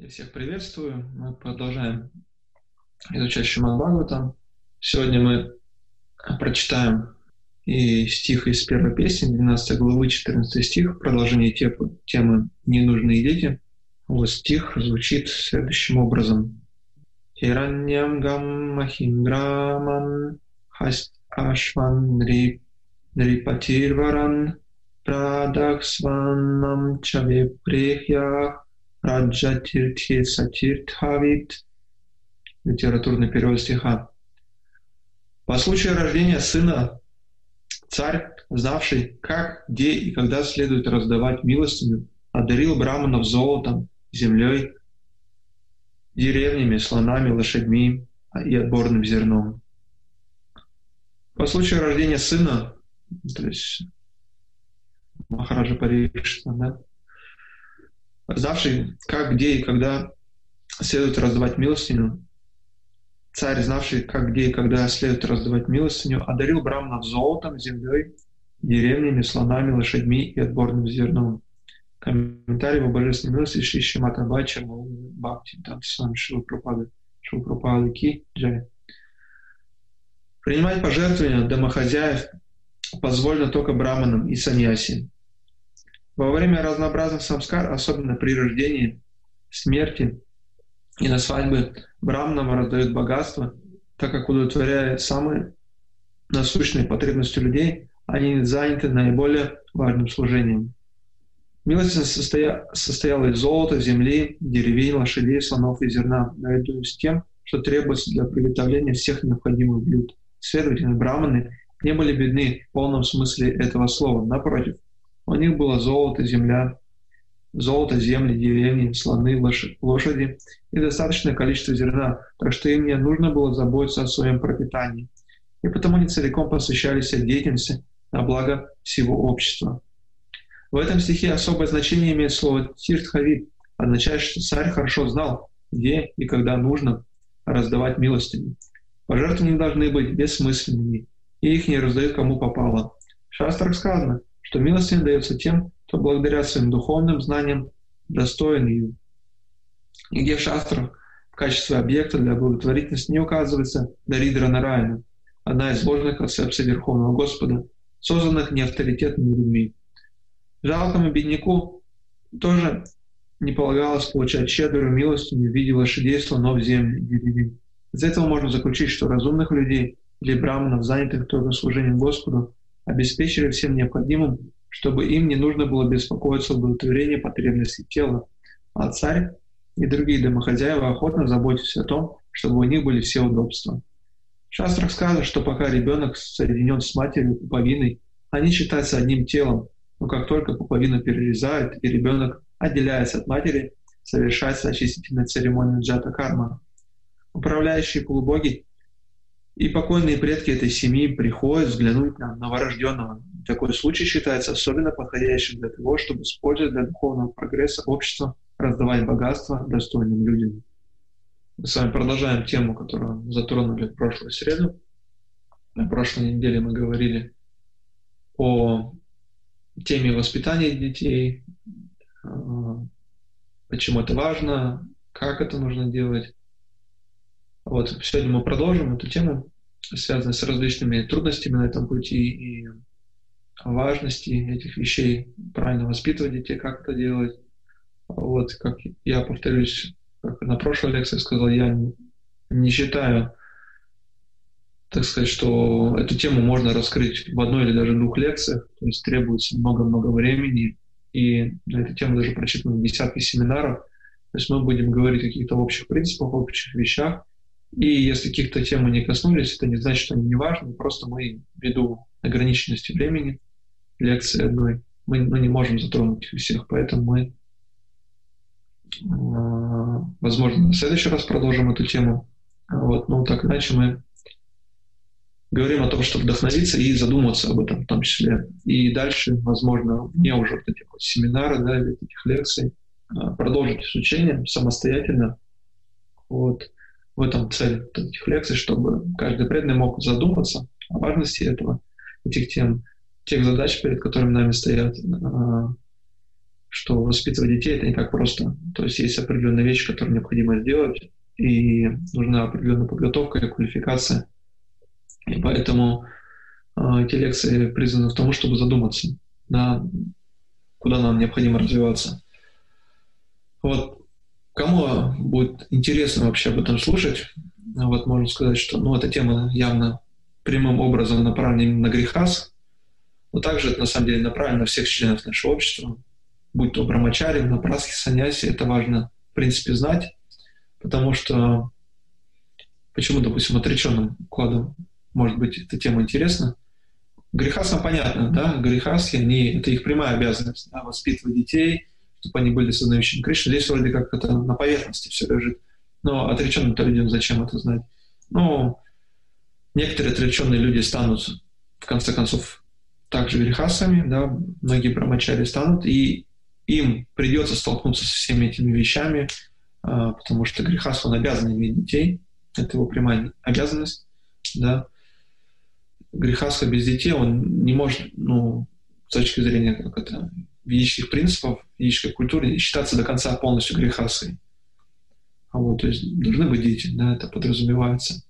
Я всех приветствую. Мы продолжаем изучать Шиман Бхагаватам. Сегодня мы прочитаем и стих из первой песни, 12 главы, 14 стих, продолжение темы, «Ненужные дети». Вот стих звучит следующим образом. Хираньям гам махиндраман хаст ашван нрипатирваран чаве прехях Раджа Тиртхи Сатиртхавит. Литературный перевод стиха. По случаю рождения сына царь, знавший, как, где и когда следует раздавать милостыню, одарил браманов золотом, землей, деревнями, слонами, лошадьми и отборным зерном. По случаю рождения сына, то есть Махараджа Паришна, да, знавший, как, где и когда следует раздавать милостыню, царь, знавший, как, где и когда следует раздавать милостыню, одарил брамнов золотом, землей, деревнями, слонами, лошадьми и отборным зерном. Комментарий в божественной милости Шри Шимата Бача Бхакти, там с вами Шилпрапады, Шилпрапады Ки, Джай. Принимать пожертвования домохозяев позволено только браманам и саньяси. Во время разнообразных самскар, особенно при рождении, смерти и на свадьбе, брамнам раздают богатство, так как удовлетворяя самые насущные потребности людей, они заняты наиболее важным служением. Милостиность состоя... состояла из золота, земли, деревень, лошадей, слонов и зерна, наряду с тем, что требуется для приготовления всех необходимых блюд. Следовательно, браманы не были бедны в полном смысле этого слова. Напротив, у них было золото, земля, золото, земли, деревни, слоны, лошади и достаточное количество зерна, так что им не нужно было заботиться о своем пропитании. И потому они целиком посвящались деятельности на благо всего общества. В этом стихе особое значение имеет слово «тиртхавит», означает, что царь хорошо знал, где и когда нужно раздавать милостыню. Пожертвования должны быть бессмысленными, и их не раздают кому попало. В шастрах сказано, что милостыня дается тем, кто благодаря своим духовным знаниям достоин ее. Нигде в шастрах в качестве объекта для благотворительности не указывается Даридра Нараяна, одна из ложных концепций Верховного Господа, созданных неавторитетными людьми. Жалкому бедняку тоже не полагалось получать щедрую милостыню в виде лошадей, слонов, земли, деревень. Из этого можно заключить, что разумных людей или браманов, занятых только служением Господу, обеспечили всем необходимым, чтобы им не нужно было беспокоиться о удовлетворении потребностей тела, а царь и другие домохозяева охотно заботились о том, чтобы у них были все удобства. В шастрах что пока ребенок соединен с матерью пуповиной, они считаются одним телом, но как только пуповину перерезают и ребенок отделяется от матери, совершается очистительная церемония джата карма. Управляющие полубоги и покойные предки этой семьи приходят взглянуть на новорожденного. Такой случай считается особенно подходящим для того, чтобы использовать для духовного прогресса общества, раздавать богатство достойным людям. Мы с вами продолжаем тему, которую затронули в прошлую среду. На прошлой неделе мы говорили о теме воспитания детей, а, почему это важно, как это нужно делать. Вот сегодня мы продолжим эту тему, связанную с различными трудностями на этом пути и важности этих вещей, правильно воспитывать детей, как это делать. Вот, как я повторюсь, как на прошлой лекции сказал, я не считаю, так сказать, что эту тему можно раскрыть в одной или даже двух лекциях, то есть требуется много-много времени, и на эту тему даже прочитаны десятки семинаров. То есть мы будем говорить о каких-то общих принципах, общих вещах, и если каких-то тем мы не коснулись, это не значит, что они не важны, просто мы ввиду ограниченности времени лекции одной, мы, мы не можем затронуть всех, поэтому мы, а, возможно, в следующий раз продолжим эту тему. Вот, ну, так иначе мы говорим о том, чтобы вдохновиться и задуматься об этом в том числе. И дальше, возможно, не уже вот этих вот семинаров, да, или этих лекций, а, продолжить изучение самостоятельно. Вот в этом цель этих лекций, чтобы каждый преданный мог задуматься о важности этого, этих тем, тех задач, перед которыми нами стоят, а, что воспитывать детей это не так просто. То есть есть определенные вещи, которые необходимо сделать, и нужна определенная подготовка и квалификация. И поэтому э, эти лекции призваны в том, чтобы задуматься, да, куда нам необходимо развиваться. Вот кому будет интересно вообще об этом слушать, вот можно сказать, что ну, эта тема явно прямым образом направлена на грехас, но также это на самом деле направлено на всех членов нашего общества, будь то брамачари, напраски, саньяси, это важно в принципе знать, потому что почему, допустим, отреченным укладом может быть эта тема интересна. Грехасам понятно, да, грехаски, они, это их прямая обязанность, да, воспитывать детей, чтобы они были сознающими Кришну. Здесь вроде как это на поверхности все лежит. Но отреченным-то людям зачем это знать? Ну, некоторые отреченные люди станут, в конце концов, также грехасами, да, многие брамачари станут, и им придется столкнуться со всеми этими вещами, а, потому что грехас, он обязан иметь детей, это его прямая обязанность, да. Грехаска без детей, он не может, ну, с точки зрения как это, ведических принципов, ведической культуры, считаться до конца полностью грехасой. А вот, то есть должны быть дети, да, это подразумевается.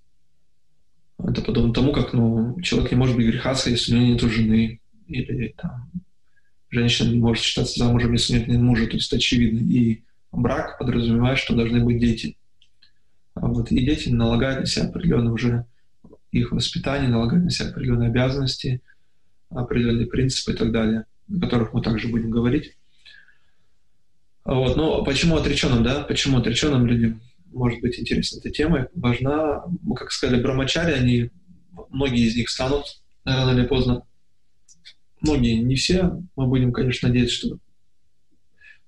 Это подобно тому, как ну, человек не может быть грехасой, если у него нет жены, или там, женщина не может считаться замужем, если нет мужа, то есть это очевидно. И брак подразумевает, что должны быть дети. А вот, и дети налагают на себя определенные уже их воспитание, налагают на себя определенные обязанности, определенные принципы и так далее, о которых мы также будем говорить. Вот. Но почему отреченным, да? Почему отреченным людям может быть интересна эта тема? Важна, мы, как сказали, брамачари, они, многие из них станут рано или поздно. Многие, не все. Мы будем, конечно, надеяться, что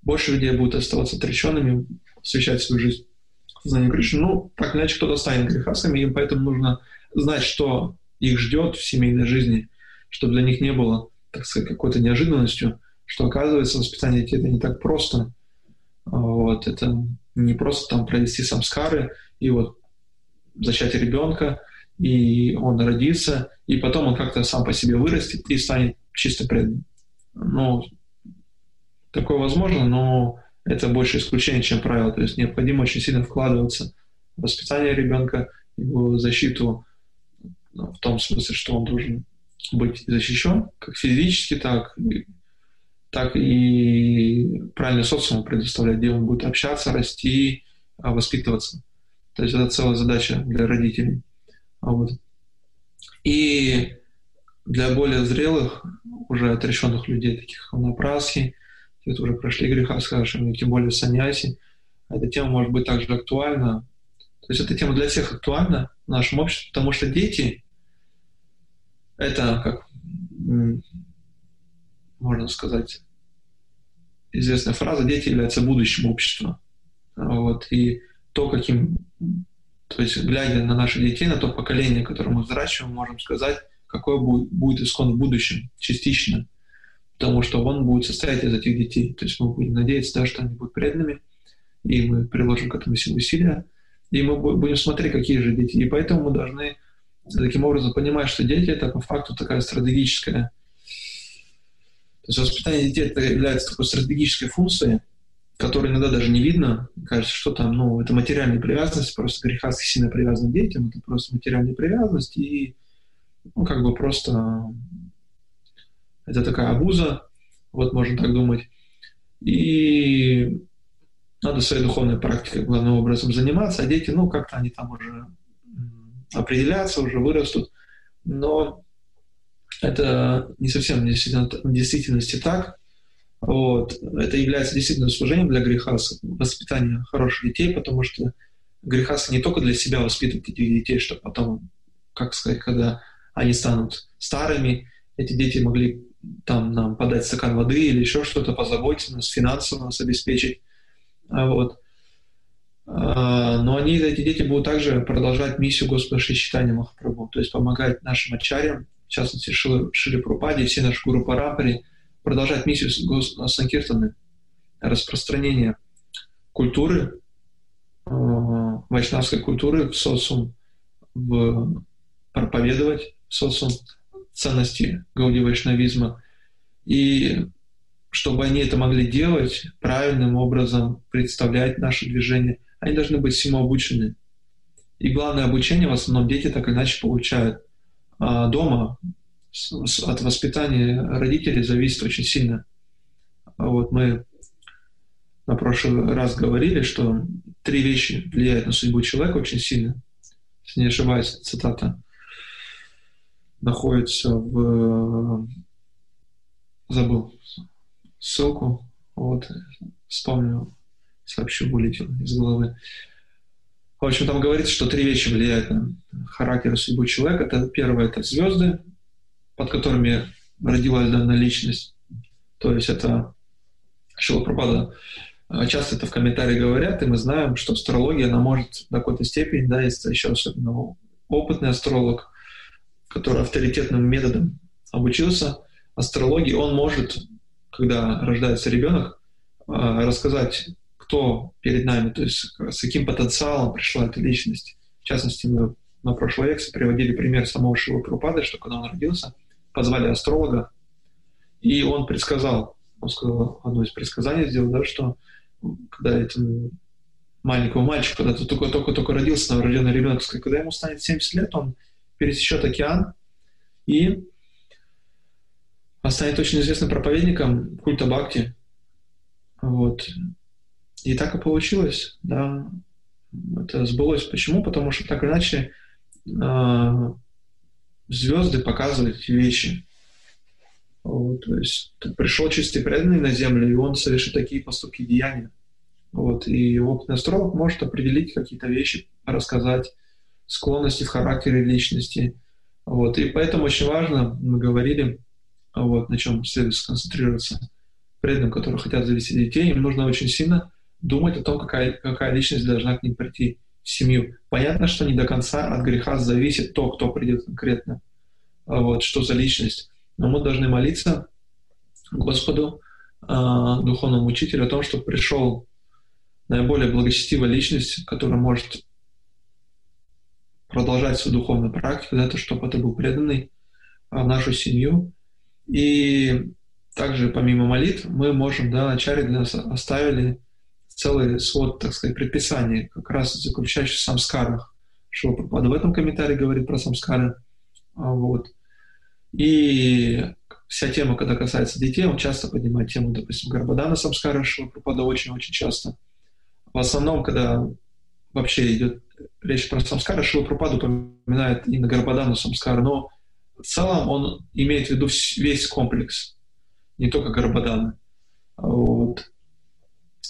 больше людей будут оставаться отреченными, посвящать свою жизнь знанию Кришны. Ну, так иначе, кто-то станет грехасами, и поэтому нужно знать, что их ждет в семейной жизни, чтобы для них не было, так сказать, какой-то неожиданностью, что, оказывается, воспитание детей — это не так просто — вот, это не просто там провести самскары и вот зачать ребенка, и он родится, и потом он как-то сам по себе вырастет и станет чисто преданным. Ну, такое возможно, но это больше исключение, чем правило. То есть необходимо очень сильно вкладываться в воспитание ребенка, его защиту ну, в том смысле, что он должен быть защищен, как физически, так так и правильный социум предоставлять, где он будет общаться, расти, а, воспитываться. То есть это целая задача для родителей. А вот. И для более зрелых, уже отрешенных людей, таких как Напрасхи, кто уже прошли греха, скажем, тем более саньяси, эта тема может быть также актуальна. То есть эта тема для всех актуальна в нашем обществе, потому что дети — это как можно сказать, известная фраза, дети являются будущим общества. Вот, и то, каким, то есть глядя на наших детей, на то поколение, которое мы взращиваем, можем сказать, какое будет, будет искон в будущем, частично, потому что он будет состоять из этих детей. То есть мы будем надеяться, да, что они будут преданными, и мы приложим к этому все усилия, и мы будем смотреть, какие же дети. И поэтому мы должны таким образом понимать, что дети — это по факту такая стратегическая то есть воспитание детей это является такой стратегической функцией, которую иногда даже не видно. Кажется, что там, ну, это материальная привязанность, просто грехастки сильно привязаны к детям, это просто материальная привязанность, и, ну, как бы просто это такая абуза, вот можно так думать. И надо своей духовной практикой главным образом заниматься, а дети, ну, как-то они там уже определятся, уже вырастут. Но это не совсем в действительности так. Вот. Это является действительно служением для грехаса, воспитания хороших детей, потому что грехасы не только для себя воспитывают этих детей, чтобы потом, как сказать, когда они станут старыми, эти дети могли там нам подать стакан воды или еще что-то, позаботиться нас, финансово нас обеспечить. А вот. А, но они, эти дети, будут также продолжать миссию Господа Шичитания Махапрабху, то есть помогать нашим ачарям в частности Шили, Шили Прупади, все наши гуру Парампари, продолжать миссию Санкиртаны, распространение культуры, э, вайшнавской культуры в социум, в, проповедовать в социум ценности гауди вайшнавизма. И чтобы они это могли делать правильным образом, представлять наше движение, они должны быть всему обучены. И главное обучение в основном дети так или иначе получают а дома. От воспитания родителей зависит очень сильно. Вот мы на прошлый раз говорили, что три вещи влияют на судьбу человека очень сильно. Если не ошибаюсь, цитата находится в... Забыл ссылку. Вот, вспомнил, сообщу, вылетел из головы. В общем, там говорится, что три вещи влияют на характер и судьбу человека. Это первое — это звезды, под которыми родилась данная личность. То есть это Шилапрапада а, часто это в комментарии говорят, и мы знаем, что астрология, она может до какой-то степени, да, если еще особенно опытный астролог, который авторитетным методом обучился астрологии, он может, когда рождается ребенок, а, рассказать, кто перед нами, то есть с каким потенциалом пришла эта личность. В частности, мы на прошлой лекции приводили пример самого Шива Прупады, что когда он родился, позвали астролога, и он предсказал, он сказал, одно из предсказаний сделал, да, что когда этому маленькому мальчику, когда только-только-только родился, новорожденный ребенок, когда ему станет 70 лет, он пересечет океан и станет очень известным проповедником культа Бхакти. Вот. И так и получилось, да. Это сбылось. Почему? Потому что так иначе э, звезды показывают вещи. Вот, то есть пришел чистый преданный на землю, и он совершит такие поступки деяния. Вот, и опытный астролог может определить какие-то вещи, рассказать склонности в характере личности. Вот, и поэтому очень важно, мы говорили, вот, на чем следует сконцентрироваться преданным, которые хотят завести детей, им нужно очень сильно думать о том, какая, какая личность должна к ним прийти в семью. Понятно, что не до конца от греха зависит то, кто придет конкретно, вот, что за личность. Но мы должны молиться Господу, э, духовному учителю, о том, чтобы пришел наиболее благочестивая личность, которая может продолжать свою духовную практику, да, то, чтобы это был преданный в нашу семью. И также помимо молитв мы можем, да, начали для нас оставили целый свод, так сказать, предписаний, как раз заключающий в самскарах. Шилапрапада в этом комментарии говорит про самскары. А, вот. И вся тема, когда касается детей, он часто поднимает тему, допустим, Гарбадана самскара Шилапрапада очень-очень часто. В основном, когда вообще идет речь про самскара, Шилапрапада упоминает именно Гарбадану самскара, но в целом он имеет в виду весь комплекс, не только Гарбадана. Вот.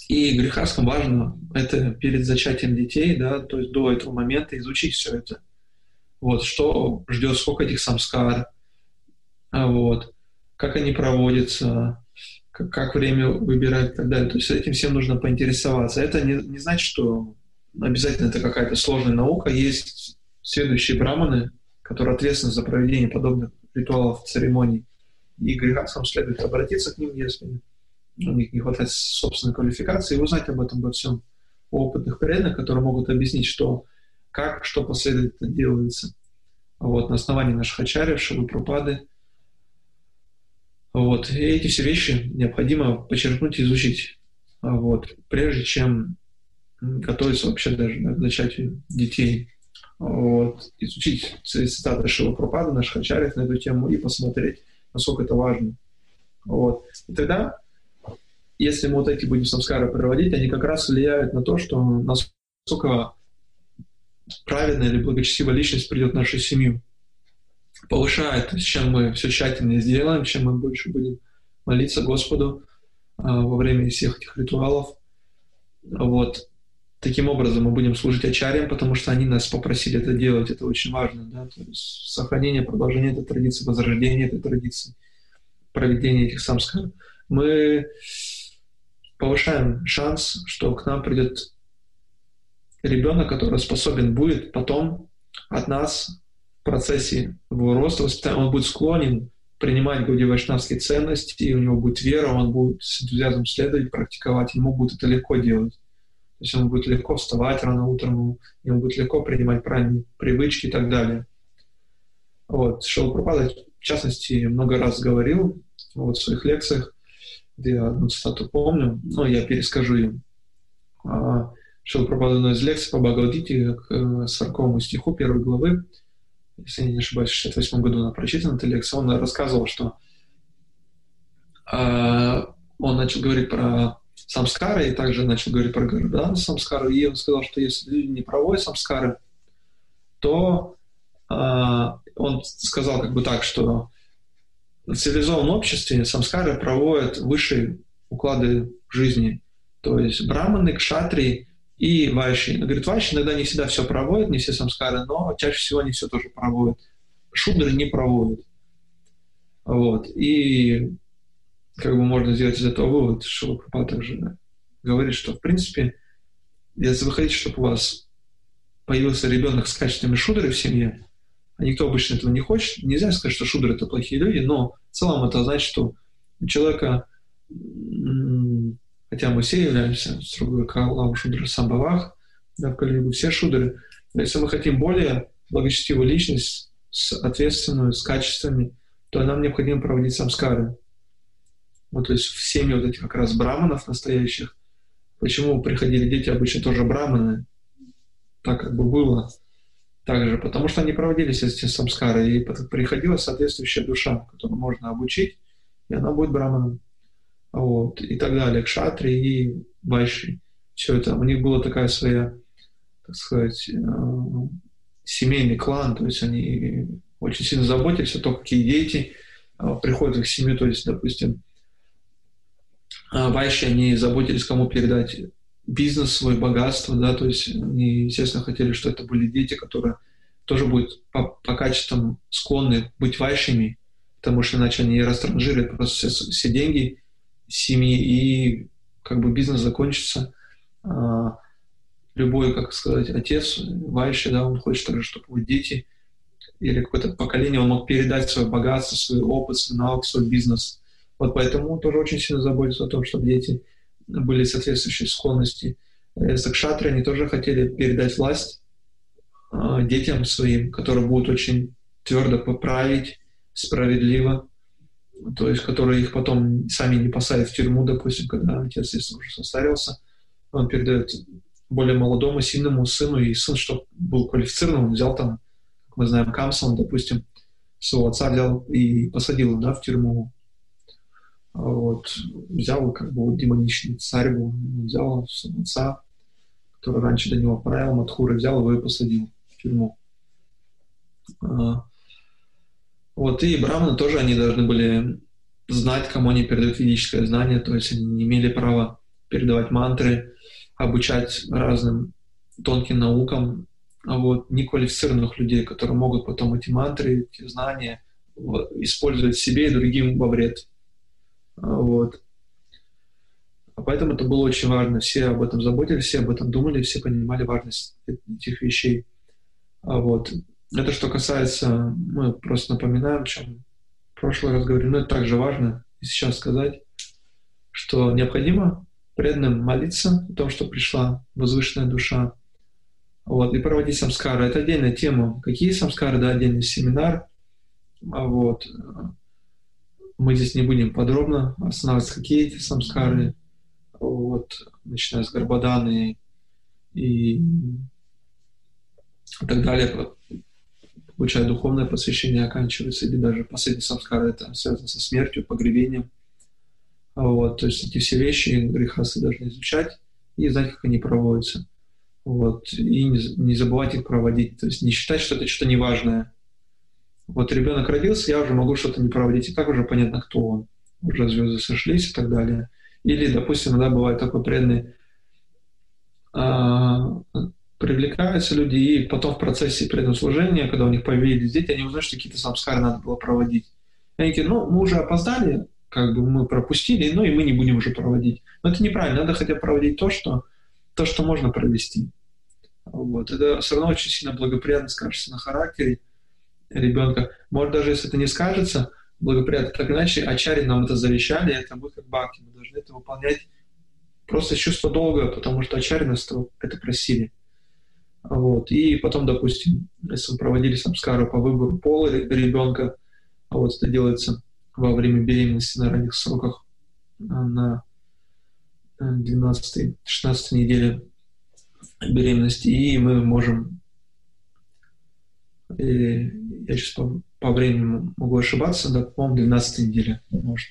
И грехаскам важно это перед зачатием детей, да, то есть до этого момента изучить все это. Вот, что ждет, сколько этих самскар, а вот, как они проводятся, как, как время выбирать и так далее. То есть этим всем нужно поинтересоваться. Это не, не значит, что обязательно это какая-то сложная наука. Есть следующие браманы, которые ответственны за проведение подобных ритуалов, церемоний. И грехаскам следует обратиться к ним, если у них не хватает собственной квалификации, и узнать об этом во всем у опытных преданных, которые могут объяснить, что, как, что последовательно делается. Вот, на основании наших ачарьев, шилупрапады. Вот, и эти все вещи необходимо подчеркнуть и изучить. Вот, прежде чем готовиться вообще даже к зачатию детей. Вот, изучить цитаты Шила Пропада, наших ачарьев на эту тему и посмотреть, насколько это важно. Вот. И тогда если мы вот эти будем самскары проводить, они как раз влияют на то, что насколько праведная или благочестивая личность придет в нашу семью. Повышает, чем мы все тщательнее сделаем, чем мы больше будем молиться Господу а, во время всех этих ритуалов. Вот. Таким образом мы будем служить ачарьям, потому что они нас попросили это делать, это очень важно. Да? То есть сохранение, продолжение этой традиции, возрождение этой традиции, проведение этих самскар. Мы повышаем шанс, что к нам придет ребенок, который способен будет потом от нас в процессе его роста, он будет склонен принимать Гауди Вайшнавские ценности, у него будет вера, он будет с энтузиазмом следовать, практиковать, ему будет это легко делать. То есть ему будет легко вставать рано утром, ему будет легко принимать правильные привычки и так далее. Вот. Шилапрапада, в частности, много раз говорил вот, в своих лекциях, Я одну цитату помню, но я перескажу ее. А, Шил Прабхада из лекции по Бхагавадгите к 40 стиху первой главы, если я не ошибаюсь, в 68 году она прочитана, эта лекция, он рассказывал, что а, он начал говорить про самскары, и также начал говорить про города самскары, и он сказал, что если люди не проводят самскары, то а, он сказал как бы так, что в цивилизованном обществе самскары проводят высшие уклады жизни, то есть браманы, кшатри и вайши. Он говорит, вайши иногда не всегда все проводят, не все самскары, но чаще всего они все тоже проводят. Шудры не проводят. Вот. И как бы можно сделать из этого вывод, что Прабхупада также говорит, что, в принципе, если вы хотите, чтобы у вас появился ребенок с качественными шудрами в семье, а никто обычно этого не хочет, нельзя сказать, что шудры — это плохие люди, но в целом это значит, что у человека, хотя мы все являемся, строго говоря, шудры самбавах, да, в Калигу, все шудры, но если мы хотим более благочестивую личность, с ответственную, с качествами, то нам необходимо проводить самскары. Вот, то есть в семьи вот этих как раз браманов настоящих, почему приходили дети обычно тоже браманы, так как бы было также, потому что они проводились эти самскары, и приходила соответствующая душа, которую можно обучить, и она будет браманом. Вот, и так далее, кшатри и вайши. Все это, у них была такая своя, так сказать, э, семейный клан, то есть они очень сильно заботились о том, какие дети э, приходят в их семью, то есть, допустим, а, Вайши, они заботились, кому передать бизнес, свой богатство, да, то есть они, естественно, хотели, что это были дети, которые тоже будут по, по качествам склонны быть вайшами, потому что иначе они растранжируют просто все, все деньги семьи, и как бы бизнес закончится. А, любой, как сказать, отец, вайши, да, он хочет также, чтобы его дети или какое-то поколение, он мог передать свое богатство, свой опыт, свой навык, свой бизнес – вот поэтому тоже очень сильно заботится о том, чтобы дети были соответствующие склонности. Сакшатры, они тоже хотели передать власть э, детям своим, которые будут очень твердо поправить, справедливо, то есть которые их потом сами не посадят в тюрьму, допустим, когда отец, если уже состарился, он передает более молодому, сильному сыну, и сын, чтобы был квалифицированным, он взял там, как мы знаем, Камсон, допустим, своего отца взял и посадил да, в тюрьму вот, взял как бы вот, демоничный царь был, взял отца, который раньше до него правил, Мадхура, взял его и посадил в тюрьму. А, вот, и браманы тоже, они должны были знать, кому они передают ведическое знание, то есть они не имели права передавать мантры, обучать разным тонким наукам, а вот неквалифицированных людей, которые могут потом эти мантры, эти знания использовать себе и другим во вред. Вот. А поэтому это было очень важно. Все об этом заботились, все об этом думали, все понимали важность этих вещей. А вот. Это что касается, мы просто напоминаем, чем в прошлый раз говорили, но это также важно и сейчас сказать, что необходимо преданным молиться о том, что пришла возвышенная душа, вот, и проводить самскары. Это отдельная тема. Какие самскары, да, отдельный семинар. А вот. Мы здесь не будем подробно останавливаться, какие эти самскары, вот, начиная с Гарбаданы и, так далее, получая духовное посвящение, оканчивается, или даже последний самскар, это связано со смертью, погребением. Вот, то есть эти все вещи грехасы должны изучать и знать, как они проводятся. Вот, и не, не забывать их проводить. То есть не считать, что это что-то неважное. Вот ребенок родился, я уже могу что-то не проводить, и так уже понятно, кто он. Уже звезды сошлись и так далее. Или, допустим, иногда бывает такой преданный, а, привлекаются люди, и потом в процессе преданного служения, когда у них появились дети, они узнают, что какие-то самскары надо было проводить. И они такие, ну, мы уже опоздали, как бы мы пропустили, ну и мы не будем уже проводить. Но это неправильно, надо хотя бы проводить то, что, то, что можно провести. Вот. Это все равно очень сильно благоприятно скажется на характере, ребенка. Может, даже если это не скажется, благоприятно, так иначе ачари нам это завещали, это мы как баки, мы должны это выполнять просто чувство долга, потому что ачари нас это просили. Вот. И потом, допустим, если мы проводили самскару по выбору пола ребенка, а вот это делается во время беременности на ранних сроках, на 12-16 неделе беременности, и мы можем, и я сейчас по, по времени могу ошибаться, да, по-моему, 12 неделя, может,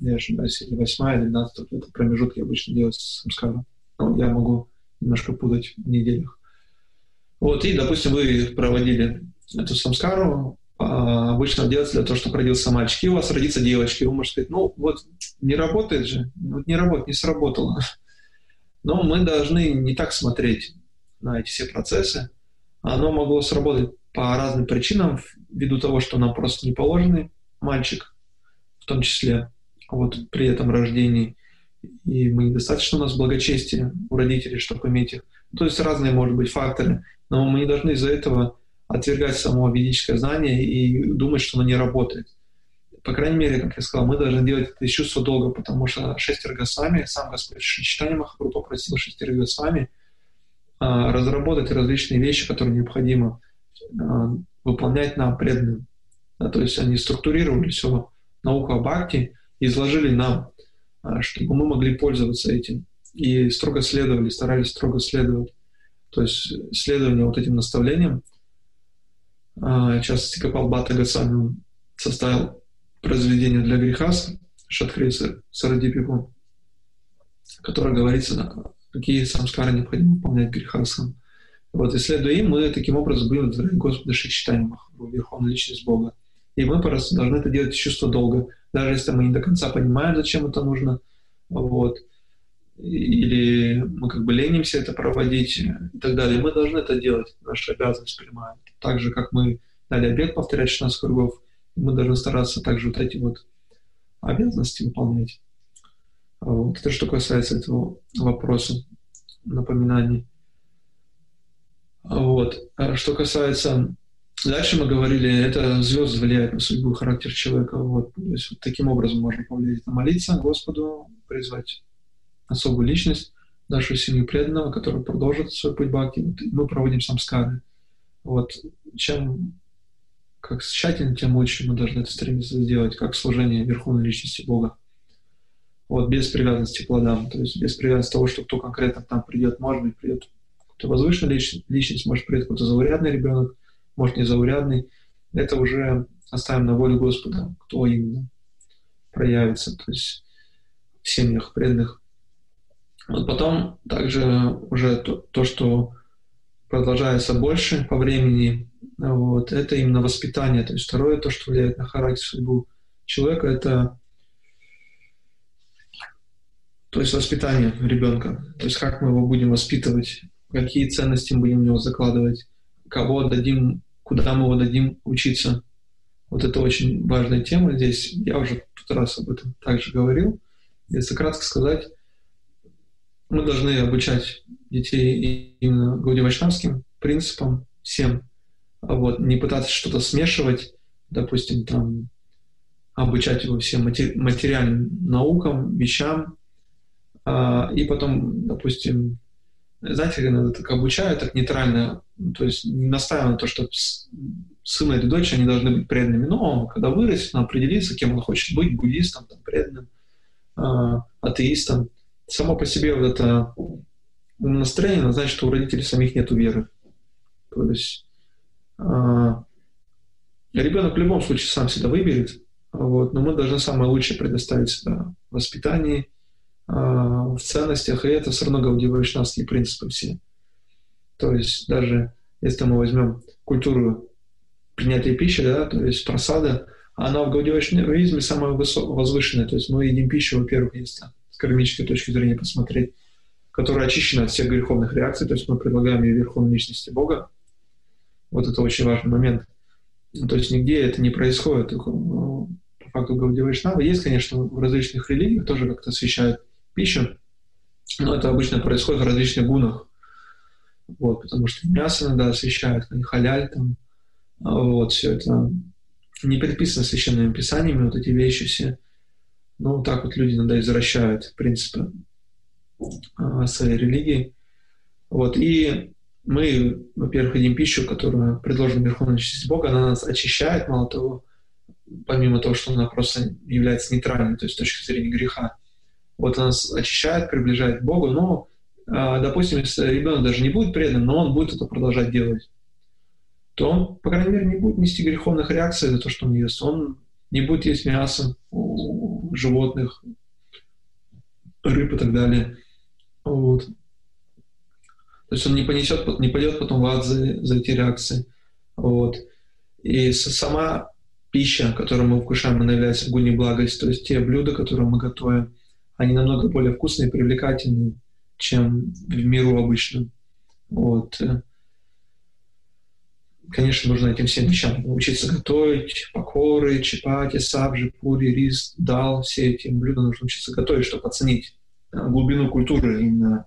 я ошибаюсь, или 8 или 12 это промежутки обычно делать с самскаром. Но я могу немножко путать в неделях. Вот, и, допустим, вы проводили эту самскару, а, обычно делается для того, чтобы родился мальчик, и у вас родится девочка, и вы можете сказать, ну, вот не работает же, вот не работает, не сработало. Но мы должны не так смотреть на эти все процессы. Оно могло сработать по разным причинам, ввиду того, что нам просто не положенный мальчик, в том числе вот при этом рождении, и мы недостаточно у нас благочестия у родителей, чтобы иметь их. То есть разные, может быть, факторы, но мы не должны из-за этого отвергать само ведическое знание и думать, что оно не работает. По крайней мере, как я сказал, мы должны делать это из чувства долга, потому что шестеро Госвами, сам Господь Читание Махапрабху попросил шестеро Госвами а, разработать различные вещи, которые необходимо выполнять нам преданным. Да, то есть они структурировали все науку о бхакти изложили нам, а, чтобы мы могли пользоваться этим. И строго следовали, старались строго следовать. То есть следование вот этим наставлениям. В частности, Капал Бхатта Гасами составил произведение для греха Шатхриса Сарадипипу, которое говорится, какие самскары необходимо выполнять грехасам. Вот, исследуя им, мы таким образом будем удовлетворять Господа Шичтанием, Верховную Личность Бога. И мы просто должны это делать из чувства долга. Даже если мы не до конца понимаем, зачем это нужно, вот, или мы как бы ленимся это проводить и так далее, мы должны это делать, наша обязанность понимаем. Так же, как мы дали обед повторять 16 кругов, мы должны стараться также вот эти вот обязанности выполнять. Вот. Это что касается этого вопроса напоминаний. Вот. А что касается... Дальше мы говорили, это звезды влияют на судьбу, характер человека. Вот. То есть вот таким образом можно повлиять на молиться Господу, призвать особую личность, нашу семью преданного, который продолжит свой путь бхакти. Мы проводим самскары. Вот. Чем как тщательно, тем лучше мы должны это стремиться сделать, как служение Верховной Личности Бога. Вот, без привязанности к плодам, то есть без привязанности того, что кто конкретно к нам придет, может быть, придет кто возвышенная личность, личность, может придет кто-то заурядный ребенок, может незаурядный. Это уже оставим на волю Господа, кто именно проявится, то есть в семьях преданных. Вот потом также уже то, то что продолжается больше по времени, вот, это именно воспитание. То есть второе, то, что влияет на характер, судьбу человека, это то есть воспитание ребенка. То есть как мы его будем воспитывать, какие ценности мы будем в него закладывать, кого дадим, куда мы его дадим учиться. Вот это очень важная тема здесь. Я уже тут раз об этом также говорил. Если кратко сказать, мы должны обучать детей именно гаудивайшнавским принципам всем, а вот, не пытаться что-то смешивать, допустим, там, обучать его всем матери- материальным наукам, вещам, а, и потом, допустим, знаете, так обучают, так нейтрально, то есть не настаивая на то, что сын или дочь, они должны быть преданными, но когда вырастет, он определится, кем он хочет быть, буддистом, там, преданным, а, атеистом. Само по себе вот это настроение значит, что у родителей самих нет веры. То есть а, ребенок в любом случае сам себя выберет, вот, но мы должны самое лучшее предоставить себя в воспитании, в ценностях, и это все равно гаудия-вайшнавские принципы все. То есть даже если мы возьмем культуру принятия пищи, да, то есть прасада, она в гаудия-вайшнавизме самая возвышенная. То есть мы едим пищу, во-первых, если с кармической точки зрения посмотреть, которая очищена от всех греховных реакций, то есть мы предлагаем ее верховной личности Бога, вот это очень важный момент. То есть нигде это не происходит. Ну, по факту Гаудия Вайшнава есть, конечно, в различных религиях тоже как-то освещают пищу, но это обычно происходит в различных гунах. Вот, потому что мясо иногда освещают, как халяль там. А вот, все это не предписано священными писаниями, вот эти вещи все. Ну, так вот люди иногда извращают принципы а, своей религии. Вот, и мы, во-первых, едим пищу, которая предложена Верховной Чести Бога, она нас очищает, мало того, помимо того, что она просто является нейтральной, то есть с точки зрения греха. Вот она очищает, приближает к Богу, но, э, допустим, если ребенок даже не будет предан, но он будет это продолжать делать, то он, по крайней мере, не будет нести греховных реакций за то, что он ест. Он не будет есть мясо у животных, рыб и так далее. Вот. То есть он не понесет, не пойдет потом в ад за, за эти реакции. Вот. И сама пища, которую мы вкушаем, она является огонь и благость. То есть те блюда, которые мы готовим, они намного более вкусные и привлекательные, чем в миру обычном. Вот. Конечно, нужно этим всем вещам научиться готовить. Покоры, чапати, сабжи, пури, рис, дал. Все эти блюда нужно учиться готовить, чтобы оценить глубину культуры именно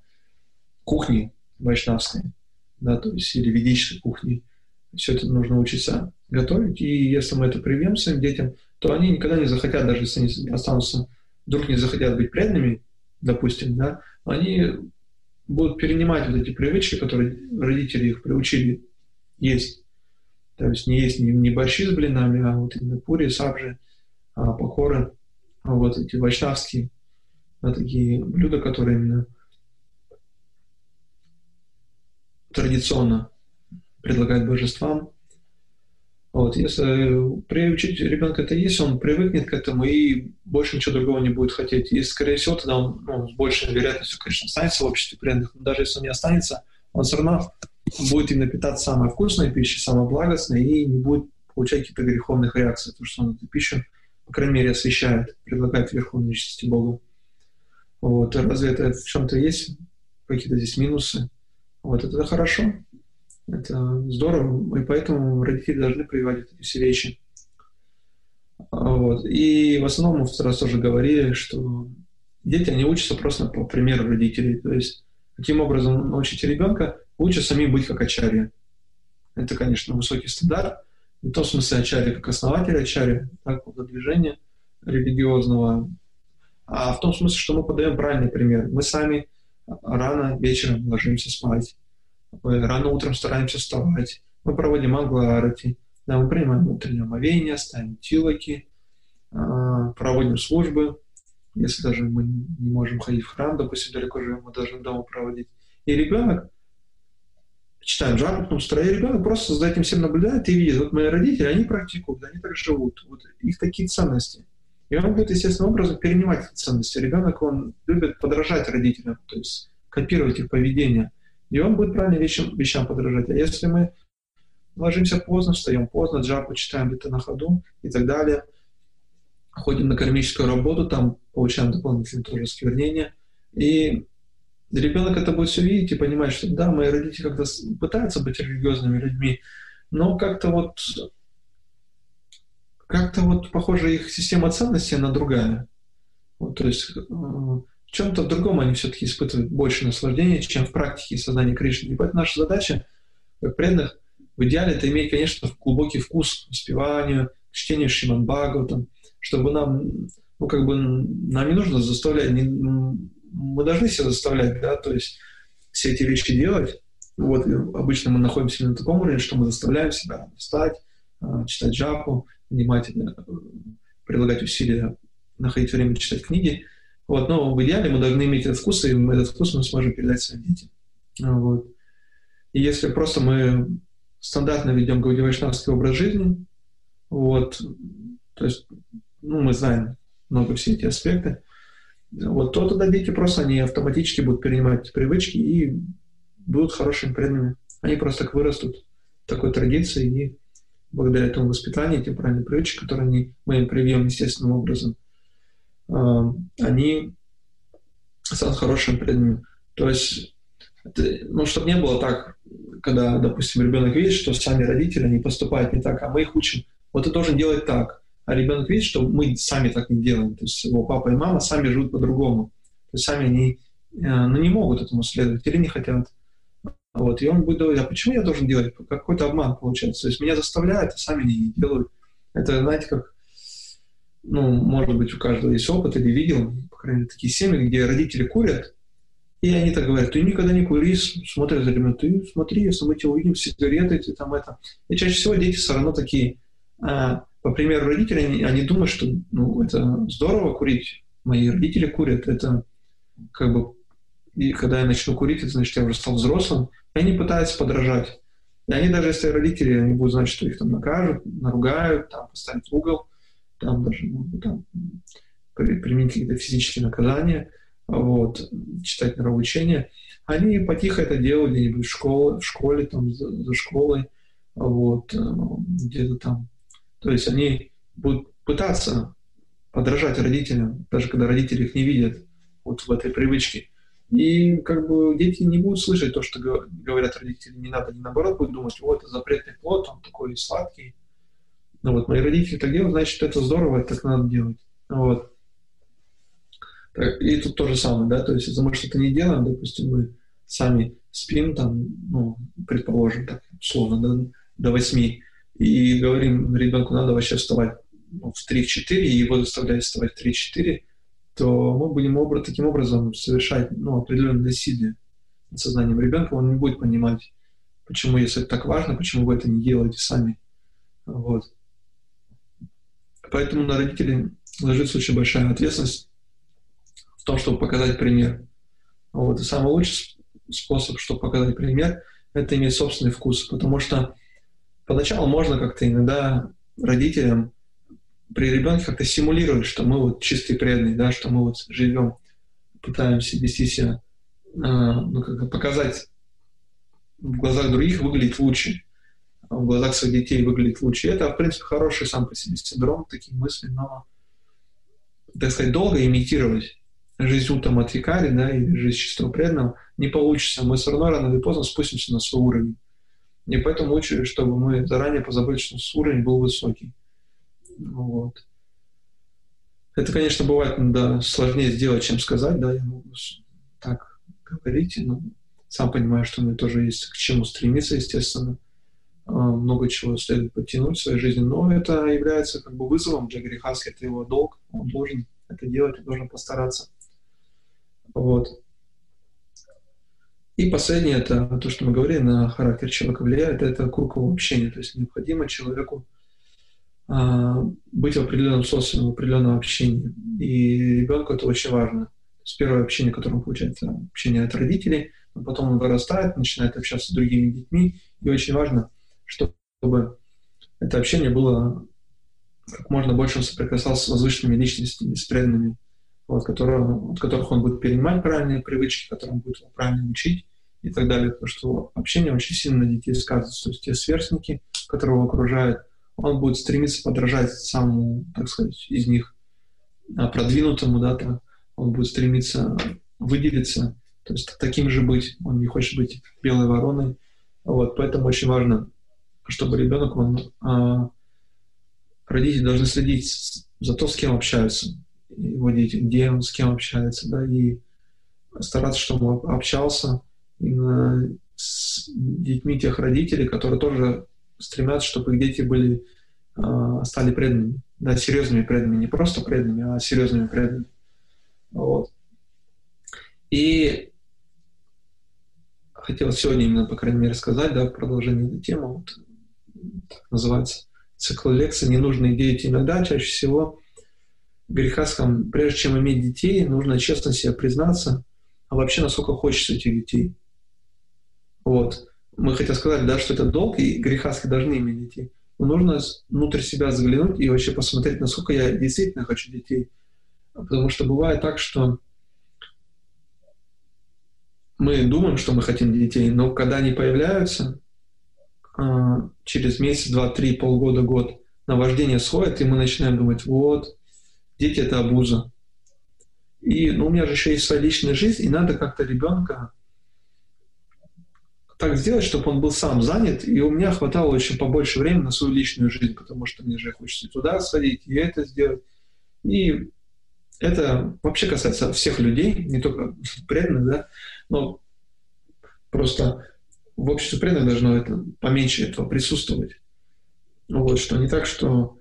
кухни вайшнавской, да, то есть или ведической кухни. Все это нужно учиться готовить, и если мы это привьем своим детям, то они никогда не захотят, даже если они останутся, вдруг не захотят быть преданными, допустим, да, они будут перенимать вот эти привычки, которые родители их приучили есть. То есть не есть не, борщи с блинами, а вот именно пури, сабжи, а, покоры, а вот эти вайшнавские да, такие блюда, которые именно традиционно предлагают божествам. Вот, если приучить ребенка это есть, он привыкнет к этому и больше ничего другого не будет хотеть. И, скорее всего, тогда он ну, с большей вероятностью, конечно, останется в обществе преданных, но даже если он не останется, он все равно будет именно питаться самой вкусной пищей, самой благостной и не будет получать каких-то греховных реакций, потому что он эту пищу, по крайней мере, освещает, предлагает верховной чести Богу. Вот, разве это в чем-то есть какие-то здесь минусы? Вот, это хорошо. Это здорово, и поэтому родители должны приводить эти все вещи. Вот. И в основном мы в раз тоже говорили, что дети, они учатся просто по примеру родителей. То есть, каким образом научить ребенка, лучше самим быть как ачарья. Это, конечно, высокий стандарт. В том смысле ачарья как основатель ачарья, так, вот, движения религиозного, а в том смысле, что мы подаем правильный пример. Мы сами рано вечером ложимся спать, рано утром стараемся вставать, мы проводим англарати, да, мы принимаем утреннее омовение, ставим тилоки, а, проводим службы, если даже мы не можем ходить в храм, допустим, далеко живем, мы должны дома проводить. И ребенок, читаем потом строя, ребенок просто за этим всем наблюдает и видит, вот мои родители, они практикуют, они так живут, вот их такие ценности. И он будет естественным образом перенимать эти ценности. Ребенок, он любит подражать родителям, то есть копировать их поведение – и он будет правильным вещам, вещам подражать. А если мы ложимся поздно, встаем поздно, джапу читаем где-то на ходу и так далее, ходим на кармическую работу, там получаем дополнительное тоже сквернение, и ребенок это будет все видеть и понимать, что да, мои родители как-то пытаются быть религиозными людьми, но как-то вот как-то вот, похоже, их система ценностей, она другая. Вот, то есть э, чем-то другом они все-таки испытывают больше наслаждения, чем в практике сознания Кришны. И поэтому наша задача, как преданных, в идеале это иметь, конечно, глубокий вкус к воспеванию, к чтению Шиман там, чтобы нам, ну, как бы, нам не нужно заставлять, не, мы должны себя заставлять, да, то есть все эти вещи делать. Вот, обычно мы находимся на таком уровне, что мы заставляем себя встать, а, читать джапу, внимательно э, прилагать усилия, находить время читать книги, вот, но в идеале мы должны иметь этот вкус, и этот вкус мы сможем передать своим детям. Вот. И если просто мы стандартно ведем гаудивайшнавский образ жизни, вот, то есть, ну, мы знаем много все эти аспекты, вот, то тогда дети просто, они автоматически будут перенимать эти привычки и будут хорошими преданными. Они просто так вырастут в такой традиции, и благодаря этому воспитанию, этим правильным привычкам, которые они, мы им привьем естественным образом, они станут хорошими преданными. То есть, ну, чтобы не было так, когда, допустим, ребенок видит, что сами родители не поступают не так, а мы их учим. Вот ты должен делать так. А ребенок видит, что мы сами так не делаем. То есть его папа и мама сами живут по-другому. То есть сами они э, ну, не могут этому следовать или не хотят. Вот, и он будет говорить, а почему я должен делать? Какой-то обман получается. То есть меня заставляют, а сами не делают. Это, знаете, как ну, может быть, у каждого есть опыт или видел, по крайней мере, такие семьи, где родители курят, и они так говорят, ты никогда не кури, смотрят за ребенком, ты смотри, если мы тебя увидим, сигареты, ты там это. И чаще всего дети все равно такие, а, по примеру родителей, они, они думают, что ну, это здорово курить. Мои родители курят, это как бы... И когда я начну курить, это значит, я уже стал взрослым. И они пытаются подражать. И они даже, если родители, они будут знать, что их там накажут, наругают, там, поставят в угол, там даже могут там, применить какие-то физические наказания, вот, читать нравоучения. Они потихо это делают где-нибудь в школе, в школе там, за, за школой, вот, э, где-то там. То есть они будут пытаться подражать родителям, даже когда родители их не видят вот в этой привычке. И как бы дети не будут слышать то, что говорят родители, не надо, не наоборот будут думать, вот, это запретный плод, он такой сладкий. Ну вот, мои родители так делают, значит, это здорово, это так надо делать. Вот. И тут то же самое, да, то есть если мы что-то не делаем, допустим, мы сами спим там, ну, предположим, так, условно, до, до 8, и говорим ребенку, надо вообще вставать ну, в 3-4, и его заставлять вставать в 3-4, то мы будем образ, таким образом совершать ну, определенное насилие над сознанием ребенка, он не будет понимать, почему, если это так важно, почему вы это не делаете сами. Вот. Поэтому на родителей ложится очень большая ответственность в том, чтобы показать пример. Вот. И самый лучший способ, чтобы показать пример, это иметь собственный вкус, потому что поначалу можно как-то иногда родителям при ребенке как-то симулировать, что мы вот чистые преданные, да, что мы вот живем, пытаемся вести себя, э, ну, как показать в глазах других выглядеть лучше, а в глазах своих детей выглядеть лучше. И это, в принципе, хороший сам по себе синдром, такие мысли, но, так сказать, долго имитировать жизнь утром от викари, да, или жизнь чистого преданного не получится. Мы все равно рано или поздно спустимся на свой уровень. И поэтому лучше, чтобы мы заранее позаботились, что уровень был высокий. Вот. Это, конечно, бывает да, сложнее сделать, чем сказать, да, я могу так говорить, но сам понимаю, что мне тоже есть к чему стремиться, естественно. А, много чего следует подтянуть в своей жизни, но это является как бы вызовом для Грехаски, это его долг, он должен это делать, он должен постараться. Вот. И последнее, это то, что мы говорили, на характер человека влияет, это круг его общения. То есть необходимо человеку а, быть в определенном социуме, в определенном общении. И ребенку это очень важно. То есть первое общение, которое он получает, это общение от родителей, но потом он вырастает, начинает общаться с другими детьми, и очень важно, чтобы это общение было как можно больше он соприкасался с возвышенными личностями, с преданными, вот, которые, от которых он будет перенимать правильные привычки, которые он будет правильно учить и так далее. Потому что общение очень сильно на детей сказывается. То есть те сверстники, которые его окружают, он будет стремиться подражать самому, так сказать, из них а, продвинутому, да, то он будет стремиться выделиться, то есть таким же быть, он не хочет быть белой вороной, вот, поэтому очень важно, чтобы ребенок, он, а, родители должны следить за то, с кем общаются его дети, где он с кем общается, да, и стараться, чтобы он общался именно с детьми тех родителей, которые тоже стремятся, чтобы их дети были, э, стали преданными, да, серьезными преданными, не просто преданными, а серьезными преданными. Вот. И хотел сегодня именно, по крайней мере, сказать, да, в продолжении этой темы, вот, называется, цикл лекций «Ненужные дети». Иногда, чаще всего, грехаскам, прежде чем иметь детей, нужно честно себе признаться, а вообще насколько хочется этих детей. Вот мы хотим сказать, да, что это долг, и грехаски должны иметь детей. Но нужно внутрь себя заглянуть и вообще посмотреть, насколько я действительно хочу детей. Потому что бывает так, что мы думаем, что мы хотим детей, но когда они появляются, через месяц, два, три, полгода, год, наваждение сходит, и мы начинаем думать, вот, дети — это обуза. И ну, у меня же еще есть своя личная жизнь, и надо как-то ребенка так сделать, чтобы он был сам занят, и у меня хватало еще побольше времени на свою личную жизнь, потому что мне же хочется туда сходить, и это сделать. И это вообще касается всех людей, не только преданных, да, но просто в обществе преданных должно это поменьше этого присутствовать. Вот, что не так, что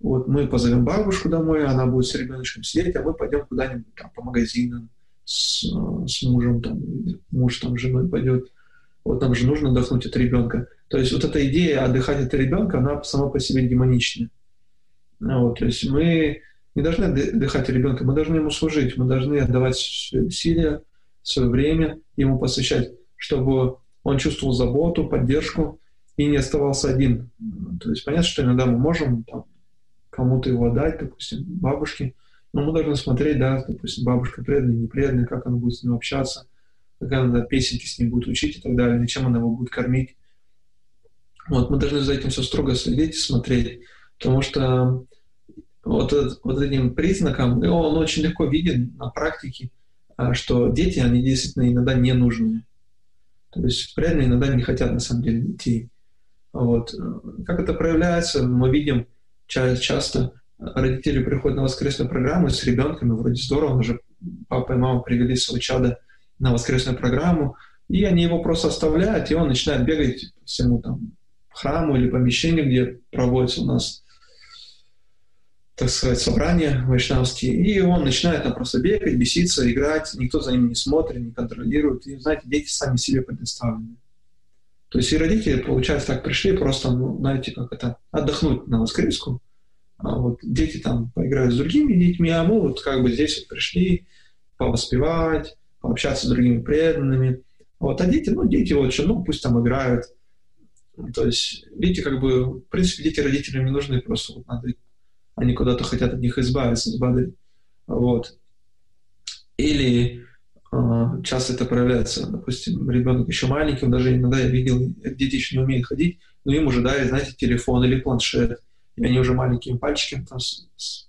вот мы позовем бабушку домой, она будет с ребеночком сидеть, а мы пойдем куда-нибудь там по магазинам с, с мужем, там, муж там с женой пойдет вот нам же нужно отдохнуть от ребенка. То есть вот эта идея отдыхать от ребенка, она сама по себе демоничная. Ну вот, то есть мы не должны отдыхать ребенка, мы должны ему служить, мы должны отдавать усилия, свое время ему посвящать, чтобы он чувствовал заботу, поддержку и не оставался один. То есть понятно, что иногда мы можем там, кому-то его отдать, допустим, бабушке, но мы должны смотреть, да, допустим, бабушка преданная, не преданная, как она будет с ним общаться, как она песенки с ним будет учить и так далее, или чем она его будет кормить. Вот, мы должны за этим все строго следить и смотреть, потому что вот, вот этим признаком, он очень легко виден на практике, а, что дети, они действительно иногда не нужны. То есть реально иногда не хотят на самом деле детей. Вот. Как это проявляется, мы видим часто, родители приходят на воскресную программу с ребенками, вроде здорово, уже папа и мама привели своего чада на воскресную программу, и они его просто оставляют, и он начинает бегать по всему там храму или помещению, где проводится у нас так сказать, собрания вайшнавские, и он начинает там просто бегать, беситься, играть, никто за ним не смотрит, не контролирует, и, знаете, дети сами себе предоставлены. То есть и родители, получается, так пришли просто, ну, знаете, как это, отдохнуть на воскреску, а вот дети там поиграют с другими детьми, а мы вот как бы здесь вот пришли повоспевать, пообщаться с другими преданными. Вот, а дети, ну, дети вот что, ну, пусть там играют. То есть, видите, как бы, в принципе, дети родителям не нужны, просто вот надо они куда-то хотят от них избавиться, избавить. Вот. Или э, часто это проявляется, допустим, ребенок еще маленький, он даже иногда я видел, дети еще не умеют ходить, но им уже дали, знаете, телефон или планшет, и они уже маленькими пальчиками там с, с,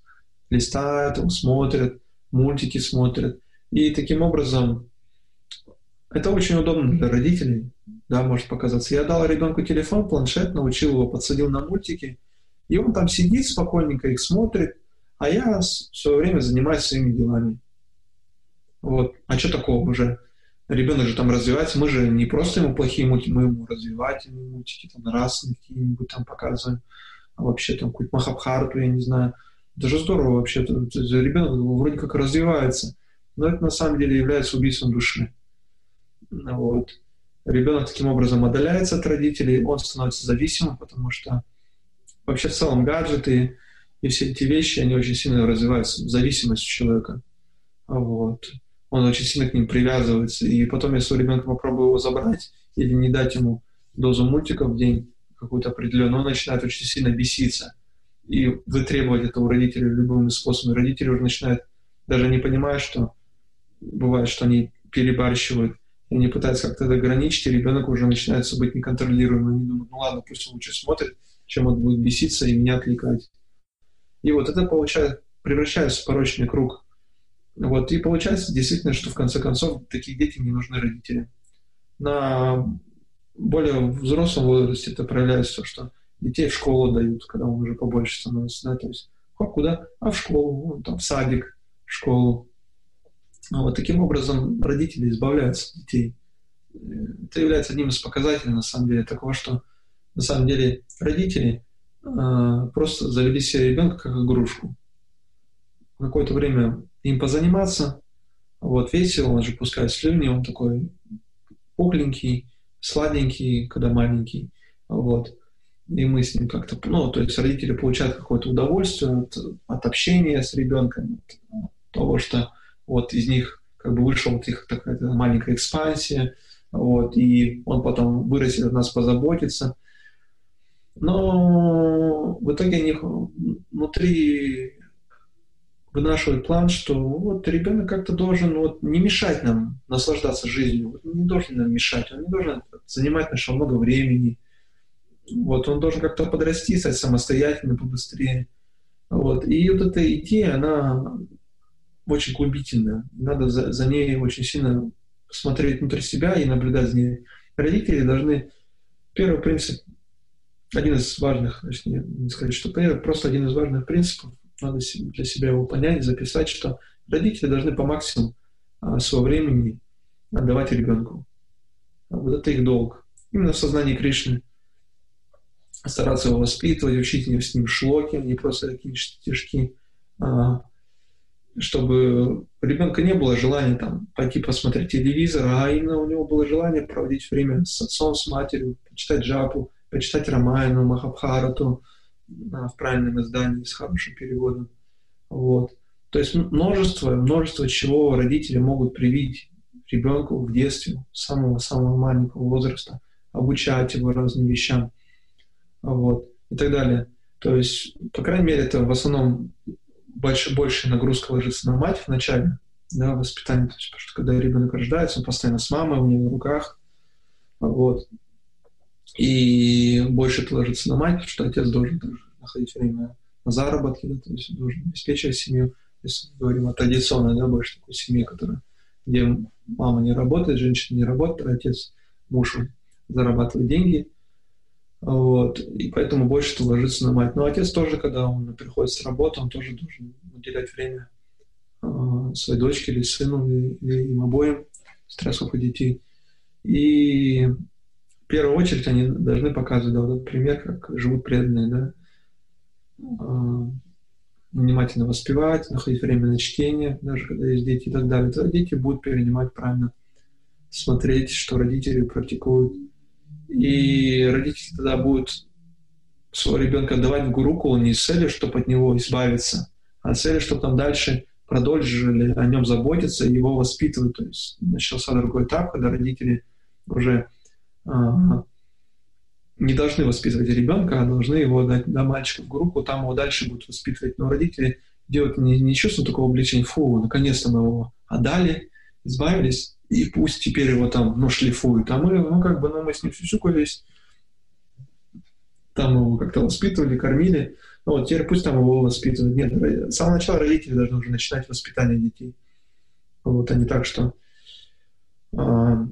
листают, там, смотрят, мультики смотрят. И таким образом это очень удобно для родителей, да, может показаться. Я дал ребенку телефон, планшет, научил его, подсадил на мультики, и он там сидит спокойненько, их смотрит, а я в свое время занимаюсь своими делами. Вот. А что такого уже? Ребенок же там развивается, мы же не просто ему плохие мультики, мы ему развивательные мультики, там, раз какие-нибудь там показываем, а вообще там какую-то Махабхарту, я не знаю. Это же здорово вообще. Ребенок вроде как развивается, но это на самом деле является убийством души. Вот. Ребенок таким образом отдаляется от родителей, он становится зависимым, потому что вообще в целом гаджеты и все эти вещи, они очень сильно развиваются в зависимости человека. Вот. Он очень сильно к ним привязывается. И потом, если у ребенка попробую его забрать или не дать ему дозу мультиков в день какую-то определенную, он начинает очень сильно беситься и вытребовать это у родителей любыми способами. Родители уже начинают, даже не понимая, что бывает, что они перебарщивают, и они пытаются как-то это ограничить, и ребенок уже начинает быть неконтролируемым. Они думают, ну ладно, пусть он лучше смотрит, чем он будет беситься и меня отвлекать. И вот это получается, превращается в порочный круг. Вот, и получается действительно, что в конце концов такие дети не нужны родителям. На более взрослом возрасте это проявляется, что детей в школу дают, когда он уже побольше становится, да, то есть а куда? А в школу, ну, там, в садик, в школу. А вот таким образом родители избавляются от детей. Это является одним из показателей, на самом деле, такого, что на самом деле родители э, просто завели себе ребенка как игрушку. Какое-то время им позаниматься, вот весело, он же пускает слюни, он такой пухленький, сладенький, когда маленький, вот. И мы с ним как-то, ну, то есть родители получают какое-то удовольствие от, от общения с ребенком, от того, что вот из них как бы вышла вот их такая маленькая экспансия, вот, и он потом вырастет от нас позаботиться – но в итоге они внутри вынашивают план, что вот ребенок как-то должен вот не мешать нам наслаждаться жизнью, вот, не должен нам мешать, он не должен занимать наше много времени, вот, он должен как-то подрасти, стать самостоятельным побыстрее. Вот. И вот эта идея, она очень глубительная. Надо за, за ней очень сильно смотреть внутрь себя и наблюдать за ней. Родители должны... Первый принцип один из важных, точнее, не сказать, что пример, просто один из важных принципов, надо для себя его понять, записать, что родители должны по максимуму а, своего времени отдавать ребенку. Вот это их долг. Именно в сознании Кришны. Стараться его воспитывать, учить с ним шлоки, не просто какие-то стишки, а, чтобы у ребенка не было желания там пойти посмотреть телевизор, а именно у него было желание проводить время с отцом, с матерью, почитать джапу, почитать Рамайну, Махабхарату, в правильном издании с хорошим переводом. Вот. То есть множество, множество чего родители могут привить ребенку в детстве, с самого-самого маленького возраста, обучать его разным вещам, вот, и так далее. То есть, по крайней мере, это в основном больше, больше нагрузка ложится на мать вначале, да, воспитание, то есть, потому что когда ребенок рождается, он постоянно с мамой, у нее на руках, вот, и больше это ложится на мать, что отец должен тоже находить время на заработки, да, то есть должен обеспечивать семью, если мы говорим о традиционной, да, больше такой семье, которая, где мама не работает, женщина не работает, а отец, муж зарабатывает деньги, вот, и поэтому больше это ложится на мать. Но отец тоже, когда он приходит с работы, он тоже должен уделять время э, своей дочке или сыну, или, или им обоим, сколько детей. И в первую очередь они должны показывать да, вот этот пример, как живут преданные, да, э, внимательно воспевать, находить время на чтение, даже когда есть дети и так далее. Тогда дети будут перенимать правильно, смотреть, что родители практикуют, и родители тогда будут своего ребенка отдавать в руку не с целью, чтобы от него избавиться, а с целью, чтобы там дальше продолжили о нем заботиться его воспитывать. То есть начался другой этап, когда родители уже а, не должны воспитывать ребенка, а должны его дать на мальчика в группу, там его дальше будут воспитывать. Но родители делают не, не чувство такого облегчения, фу, наконец-то мы его отдали, избавились, и пусть теперь его там, ну, шлифуют. А мы, ну, как бы, ну, мы с ним сюсюкались, там его как-то воспитывали, кормили. Ну, вот теперь пусть там его воспитывают. Нет, с самого начала родители должны уже начинать воспитание детей. Вот, а не так, что а,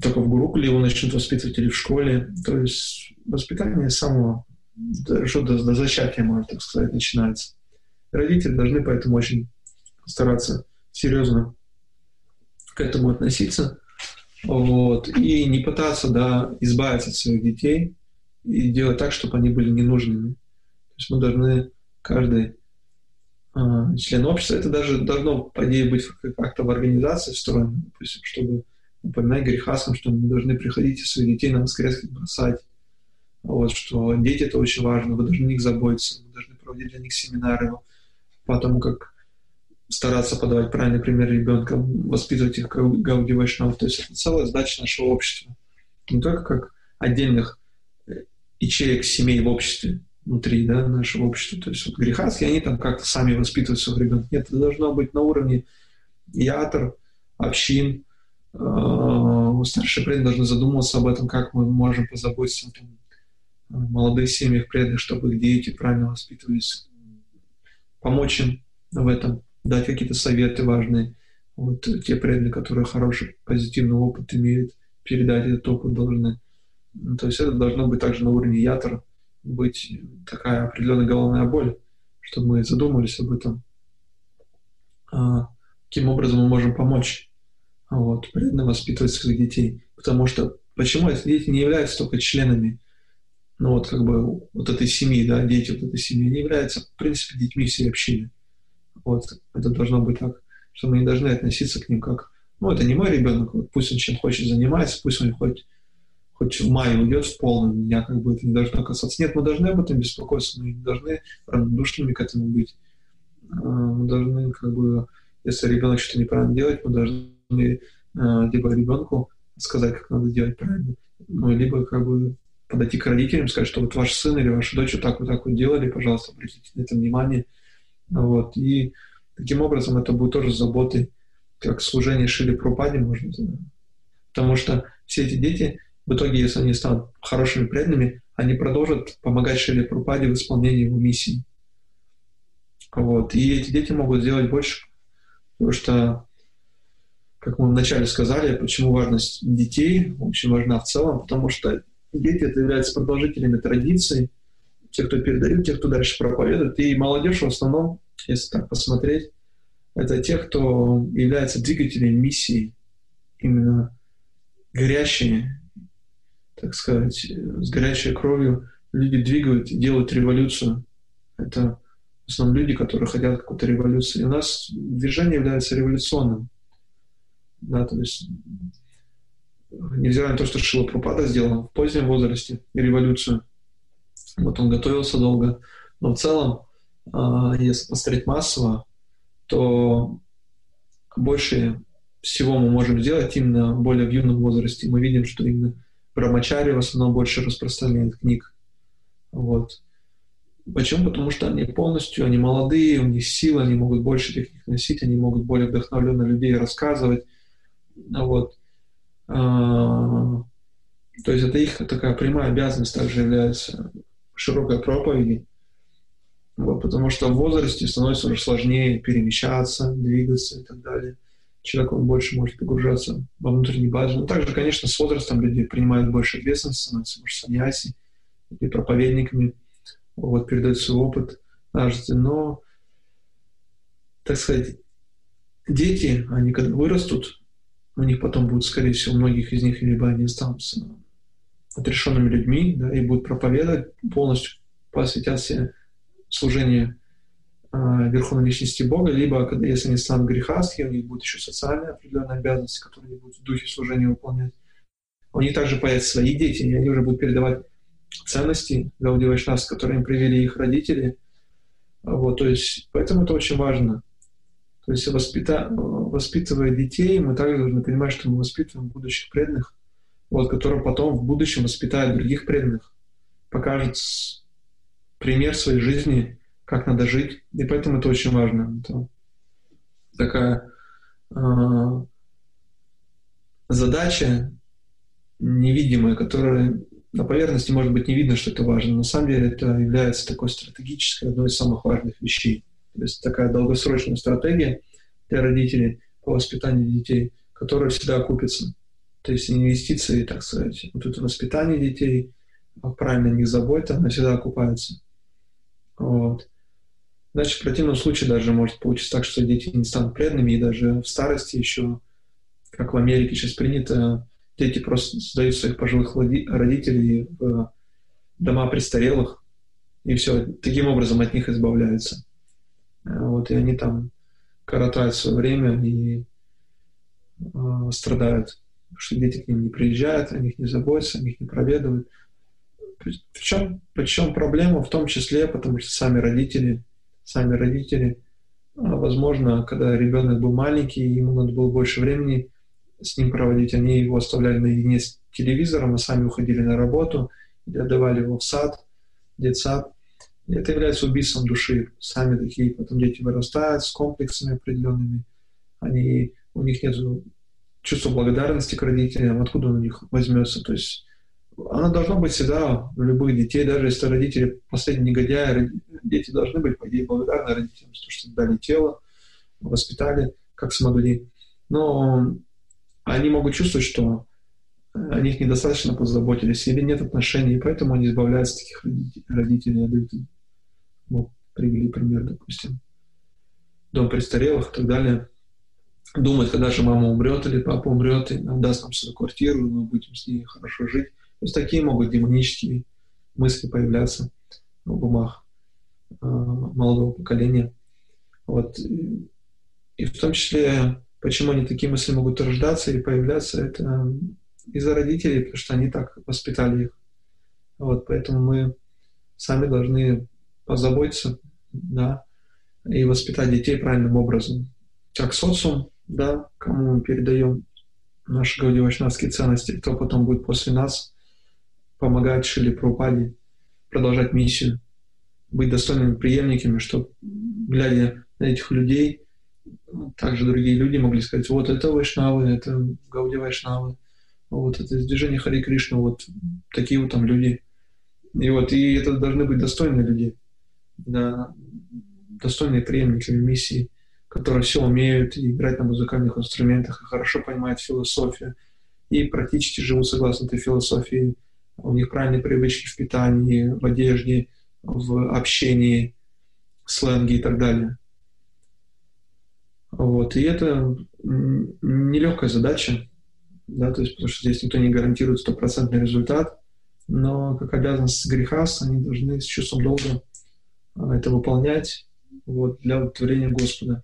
только в Гурукуле его начнут воспитывать или в школе. То есть воспитание самого, что до, до зачатия, можно так сказать, начинается. Родители должны поэтому очень стараться серьезно к этому относиться, вот, и не пытаться, да, избавиться от своих детей и делать так, чтобы они были ненужными. То есть мы должны, каждый э, член общества, это даже должно, по идее, быть как-то в организации встроено, допустим, чтобы упоминать грехасам, что мы должны приходить и своих детей на воскрес бросать. Вот, что дети — это очень важно, вы должны о них заботиться, вы должны проводить для них семинары по тому, как стараться подавать правильный пример ребенка, воспитывать их как Гауди. То есть это целая задача нашего общества. Не только как отдельных э, ячеек семей в обществе, внутри да, нашего общества. То есть вот грехастки, они там как-то сами воспитывают своих ребенка. Нет, это должно быть на уровне ятр, общин. Э, старшие преданные должны задумываться об этом, как мы можем позаботиться о молодых семьях преданных, чтобы их дети правильно воспитывались, помочь им в этом дать какие-то советы важные. Вот те преданные, которые хороший, позитивный опыт имеют, передать этот опыт должны. Ну, то есть это должно быть также на уровне ятора, быть такая определенная головная боль, чтобы мы задумались об этом. А, каким образом мы можем помочь вот, преданно воспитывать своих детей. Потому что почему эти дети не являются только членами ну вот как бы вот этой семьи, да, дети вот этой семьи, не являются, в принципе, детьми всей общины. Вот это должно быть так, что мы не должны относиться к ним как, ну, это не мой ребенок, вот пусть он чем хочет занимается, пусть он хоть, хоть в мае уйдет в полном, меня как бы это не должно касаться. Нет, мы должны об этом беспокоиться, мы не должны равнодушными к этому быть. А, мы должны как бы, если ребенок что-то неправильно делает, мы должны либо ребенку сказать, как надо делать правильно, ну, либо как бы подойти к родителям, сказать, что вот ваш сын или ваша дочь вот так вот так вот делали, пожалуйста, обратите на это внимание – вот. И таким образом это будет тоже заботой, как служение Шили Пропаде, можно сказать. Потому что все эти дети, в итоге, если они станут хорошими преданными, они продолжат помогать Шили Пропаде в исполнении его миссии. Вот. И эти дети могут сделать больше, потому что, как мы вначале сказали, почему важность детей очень важна в целом, потому что дети это являются продолжителями традиций, те, кто передают, те, кто дальше проповедует. И молодежь в основном, если так посмотреть, это те, кто является двигателем миссии, именно горящие, так сказать, с горячей кровью. Люди двигают, делают революцию. Это в основном люди, которые хотят какой-то революции. И у нас движение является революционным. Да, то есть невзирая на то, что Шила Пропада сделала в позднем возрасте революцию – вот он готовился долго. Но в целом, а, если посмотреть массово, то больше всего мы можем сделать именно более в юном возрасте. Мы видим, что именно брамачари в основном больше распространяет книг. Вот. Почему? Потому что они полностью, они молодые, у них силы, они могут больше книг носить, они могут более вдохновленно людей рассказывать. Вот. А, то есть это их такая прямая обязанность также является широкой проповеди. Вот, потому что в возрасте становится уже сложнее перемещаться, двигаться и так далее. Человек он больше может погружаться во внутренний базу. Но также, конечно, с возрастом люди принимают больше ответственности, становятся больше саньяси и проповедниками, вот, передают свой опыт но, так сказать, дети, они когда вырастут, у них потом будут, скорее всего, многих из них либо они останутся отрешенными людьми, да, и будут проповедовать, полностью посвятят себе служению э, Верховной Личности Бога, либо, если они станут грехастки, у них будут еще социальные определенные обязанности, которые они будут в духе служения выполнять. У них также появятся свои дети, и они уже будут передавать ценности Гауди Вайшнавс, которые им привели их родители. Вот, то есть, поэтому это очень важно. То есть, воспита... воспитывая детей, мы также должны понимать, что мы воспитываем будущих преданных, вот, которые потом в будущем воспитают других преданных, покажут пример своей жизни, как надо жить. И поэтому это очень важно. Это такая э, задача невидимая, которая на поверхности может быть не видно, что это важно. На самом деле это является такой стратегической, одной из самых важных вещей. То есть такая долгосрочная стратегия для родителей по воспитанию детей, которая всегда окупится. То есть инвестиции, так сказать, вот это воспитание детей, правильно о них забота, она всегда окупается. Вот. Иначе в противном случае даже может получиться так, что дети не станут преданными, и даже в старости еще, как в Америке сейчас принято, дети просто сдают своих пожилых родителей в дома престарелых, и все, таким образом от них избавляются. Вот, и они там коротают свое время и э, страдают что дети к ним не приезжают, о них не заботятся, о них не проведывают. Причем, причем проблема в том числе, потому что сами родители, сами родители, а, возможно, когда ребенок был маленький, ему надо было больше времени с ним проводить, они его оставляли наедине с телевизором, а сами уходили на работу, или отдавали его в сад, детсад. Это является убийством души. Сами такие потом дети вырастают с комплексами определенными. Они, у них нет чувство благодарности к родителям, откуда он у них возьмется. То есть она должна быть всегда у любых детей, даже если родители последние негодяи, дети должны быть, по идее, благодарны родителям за то, что дали тело, воспитали, как смогли. Но они могут чувствовать, что о них недостаточно позаботились или нет отношений, и поэтому они избавляются от таких родителей, отдают. Вот, привели пример, допустим. Дом престарелых и так далее думать, когда же мама умрет или папа умрет, и даст нам свою квартиру, и мы будем с ней хорошо жить. То есть такие могут демонические мысли появляться в умах э, молодого поколения. Вот. И в том числе, почему они такие мысли могут рождаться и появляться, это из-за родителей, потому что они так воспитали их. Вот, поэтому мы сами должны позаботиться, да, и воспитать детей правильным образом. Как социум да, кому мы передаем наши гаудио ценности, кто потом будет после нас помогать Шили Прупаде продолжать миссию, быть достойными преемниками, чтобы, глядя на этих людей, также другие люди могли сказать, вот это Вайшнавы, это Гауди Вайшнавы, вот это движение Хари Кришна, вот такие вот там люди. И вот, и это должны быть достойные люди, да, достойные преемники миссии которые все умеют играть на музыкальных инструментах и хорошо понимают философию, и практически живут согласно этой философии. У них правильные привычки в питании, в одежде, в общении, сленге и так далее. Вот. И это нелегкая задача, да, то есть, потому что здесь никто не гарантирует стопроцентный результат, но как обязанность греха, они должны с чувством долга это выполнять вот, для удовлетворения Господа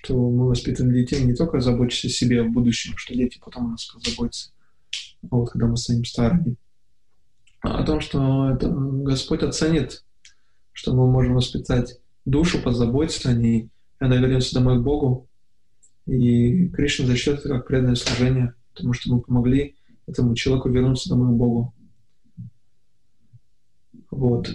что мы воспитываем детей не только заботясь о себе в будущем, что дети потом о нас позаботятся, а вот когда мы станем старыми, а том, что это Господь оценит, что мы можем воспитать душу, позаботиться о ней, и она вернется домой к Богу. И Кришна зачтет это как преданное служение, потому что мы помогли этому человеку вернуться домой к Богу. Вот.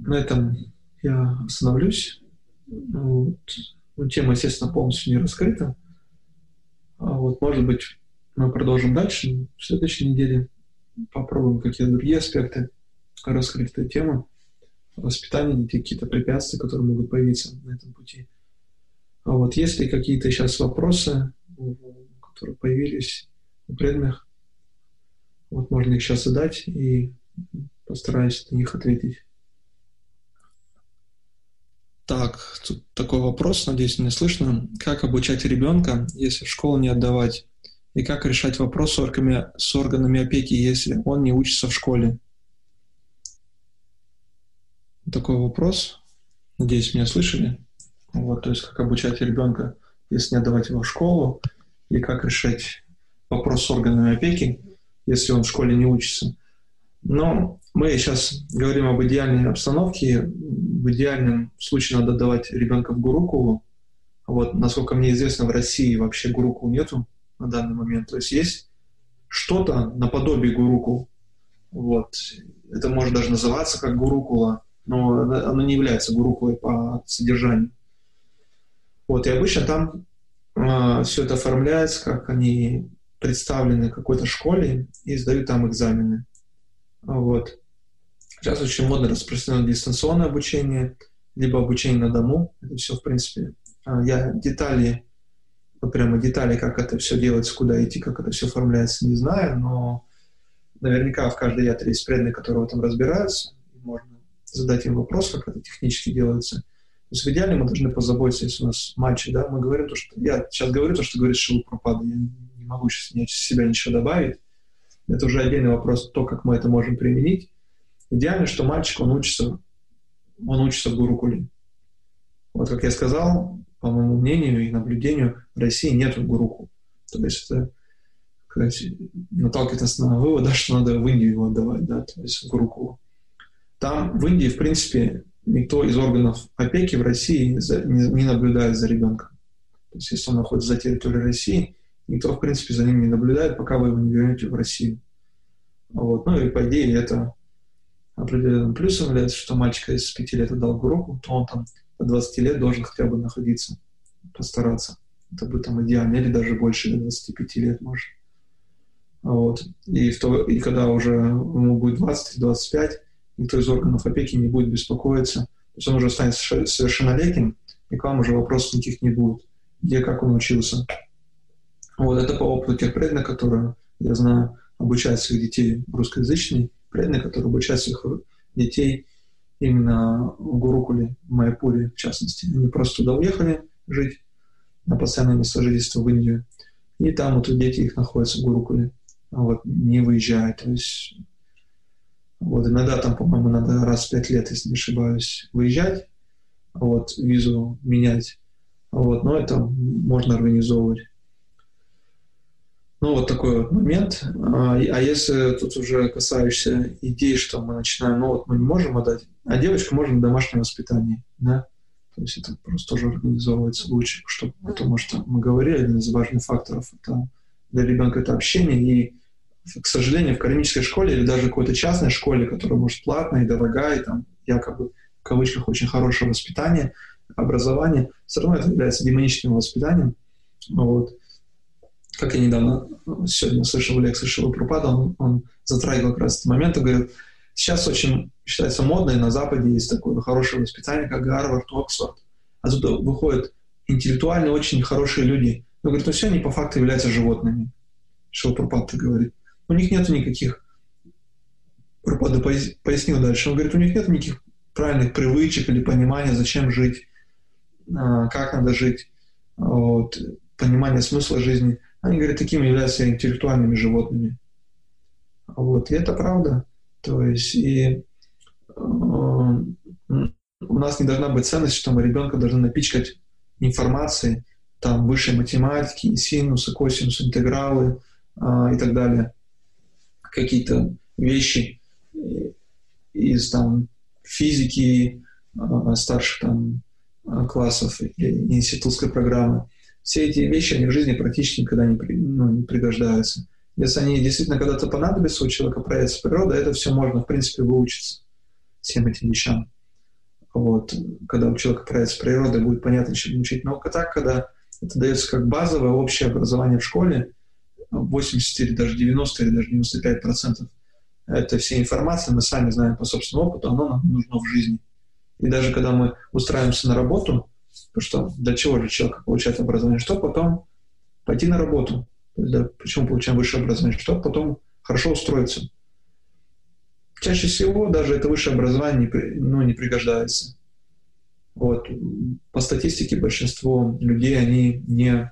На этом я остановлюсь. Вот. Ну, тема, естественно, полностью не раскрыта. А вот, может быть, мы продолжим дальше в следующей неделе. Попробуем какие-то другие аспекты раскрыть эту тему. Воспитание детей, какие-то препятствия, которые могут появиться на этом пути. А вот есть ли какие-то сейчас вопросы, которые появились у преданных, вот можно их сейчас задать и постараюсь на них ответить. Так, тут такой вопрос, надеюсь, не слышно. Как обучать ребенка, если в школу не отдавать? И как решать вопрос с органами, с органами опеки, если он не учится в школе? Такой вопрос. Надеюсь, меня слышали. Вот, то есть, как обучать ребенка, если не отдавать его в школу, и как решать вопрос с органами опеки, если он в школе не учится. Но мы сейчас говорим об идеальной обстановке. В идеальном случае надо давать ребенка в Гурукулу. Вот, насколько мне известно, в России вообще Гурукул нету на данный момент. То есть есть что-то наподобие Гурукул. Вот. Это может даже называться как Гурукула, но оно не является Гурукулой по содержанию. Вот, и обычно там э, а, все это оформляется, как они представлены какой-то школе и сдают там экзамены. Вот. Сейчас очень модно распространено дистанционное обучение, либо обучение на дому. Это все, в принципе, а, я детали, вот прямо детали, как это все делается, куда идти, как это все оформляется, не знаю, но наверняка в каждой ятре есть преданные, которые в этом разбираются. Можно задать им вопрос, как это технически делается. То есть в идеале мы должны позаботиться, если у нас матчи, да, мы говорим то, что... Я сейчас говорю то, что говорит Шилу Пропада, я не могу сейчас себя ничего добавить. Это уже отдельный вопрос, то, как мы это можем применить. Идеально, что мальчик, он учится, он учится в Гурукуле. Вот как я сказал, по моему мнению и наблюдению, в России нет Гурукул. То есть это сказать, наталкивает нас на вывод, что надо в Индию его отдавать, да, то есть в Гурукулу. Там в Индии, в принципе, никто из органов опеки в России не, наблюдает за ребенком. То есть если он находится за территорией России, никто, в принципе, за ним не наблюдает, пока вы его не вернете в Россию. Вот. Ну и, по идее, это определенным плюсом является, что мальчика из 5 лет отдал в уроку, то он там до 20 лет должен хотя бы находиться, постараться. Это будет там идеально, или даже больше, до 25 лет может. Вот. И, в то, и когда уже ему будет 20-25, никто из органов опеки не будет беспокоиться. То есть он уже станет совершеннолетним, и к вам уже вопросов никаких не будет. Где, как он учился. Вот это по опыту тех преданных, которые, я знаю, обучают своих детей русскоязычные, преданные, которые обучают своих детей именно в Гурукуле, в Майяпуре, в частности. Они просто туда уехали жить на постоянное место жительства в Индию. И там вот дети их находятся в Гурукуле, а вот, не выезжают. То есть вот, иногда там, по-моему, надо раз в пять лет, если не ошибаюсь, выезжать, вот, визу менять. Вот, но это можно организовывать. Ну, вот такой вот момент. А, а если тут уже касаешься идей, что мы начинаем, ну вот мы не можем отдать, а девочка можно в домашнем воспитании, да? То есть это просто тоже организовывается лучше, чтобы, потому что мы говорили, один из важных факторов это для ребенка это общение, и к сожалению, в академической школе или даже какой-то частной школе, которая, может, платная и дорогая, и там якобы в кавычках очень хорошее воспитание, образование, все равно это является демоническим воспитанием. Вот. Как я недавно сегодня слышал в лекции Шива Пропада, он, он затрагивал как раз этот момент и говорил, сейчас очень считается модно, и на Западе есть такое хорошее воспитание, как Гарвард, Оксфорд. А тут выходят интеллектуально очень хорошие люди. Но говорит, ну все они по факту являются животными. Шилпурпат говорит у них нет никаких, Пропада пояснил дальше, он говорит, у них нет никаких правильных привычек или понимания, зачем жить, а, как надо жить, вот, понимание смысла жизни. Они, говорят, такими являются интеллектуальными животными. Вот, и это правда. То есть, и э, у нас не должна быть ценность, что мы ребенка должны напичкать информацией, там, высшей математики, синусы, косинусы, интегралы э, и так далее. какие-то вещи из там физики э, старших там классов или институтской программы. Все эти вещи, они в жизни практически никогда не, при, ну, не пригождаются. Если они действительно когда-то понадобятся, у человека проявится природа, это все можно, в принципе, выучиться всем этим вещам. Вот. Когда у человека проявится природа, будет понятно, чем учить. Но так, когда это дается как базовое общее образование в школе, 80 или даже 90 или даже 95 процентов это вся информация, мы сами знаем по собственному опыту, оно нам нужно в жизни. И даже когда мы устраиваемся на работу, то что для чего же человек получает образование, что потом пойти на работу. То есть, да, почему получаем высшее образование, что потом хорошо устроиться. Чаще всего даже это высшее образование не, ну, не пригождается. Вот. По статистике большинство людей, они не,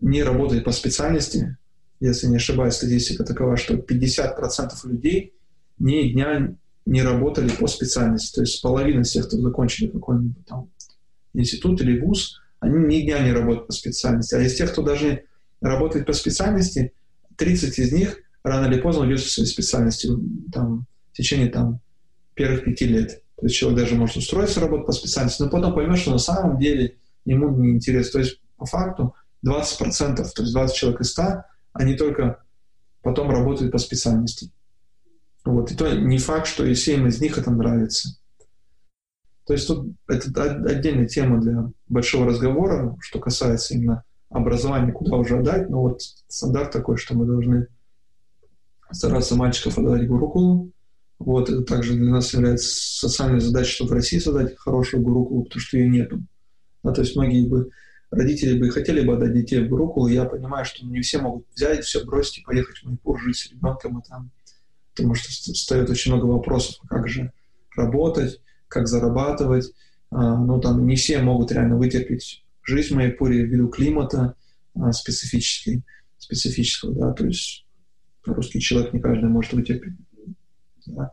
не работают по специальности. Если не ошибаюсь, статистика такова, что 50% людей ни дня не работали по специальности. То есть половина всех, кто закончили какой-нибудь там институт или вуз, они ни дня не работают по специальности. А из тех, кто даже работает по специальности, 30 из них рано или поздно уйдет со своей специальности там, в течение там, первых пяти лет. То есть человек даже может устроиться работать по специальности, но потом поймет, что на самом деле ему не интересно. То есть по факту 20%, то есть 20 человек из 100, они только потом работают по специальности. Вот. И то не факт, что и 7 из них это нравится. То есть тут это отдельная тема для большого разговора, что касается именно образования, куда уже отдать. Но вот стандарт такой, что мы должны стараться мальчиков отдать гурукулу. Вот, это также для нас является социальной задачей, чтобы в России создать хорошую гурукулу, потому что ее нету. А, то есть многие бы родители бы хотели бы отдать детей в гурукулу, я понимаю, что не все могут взять, все бросить и поехать в Манипур, жить с ребенком, и там, потому что встает очень много вопросов, как же работать, как зарабатывать. А, ну, там не все могут реально вытерпеть жизнь в Майпуре ввиду климата а, специфический, специфического, да, то есть русский человек не каждый может вытерпеть. Да.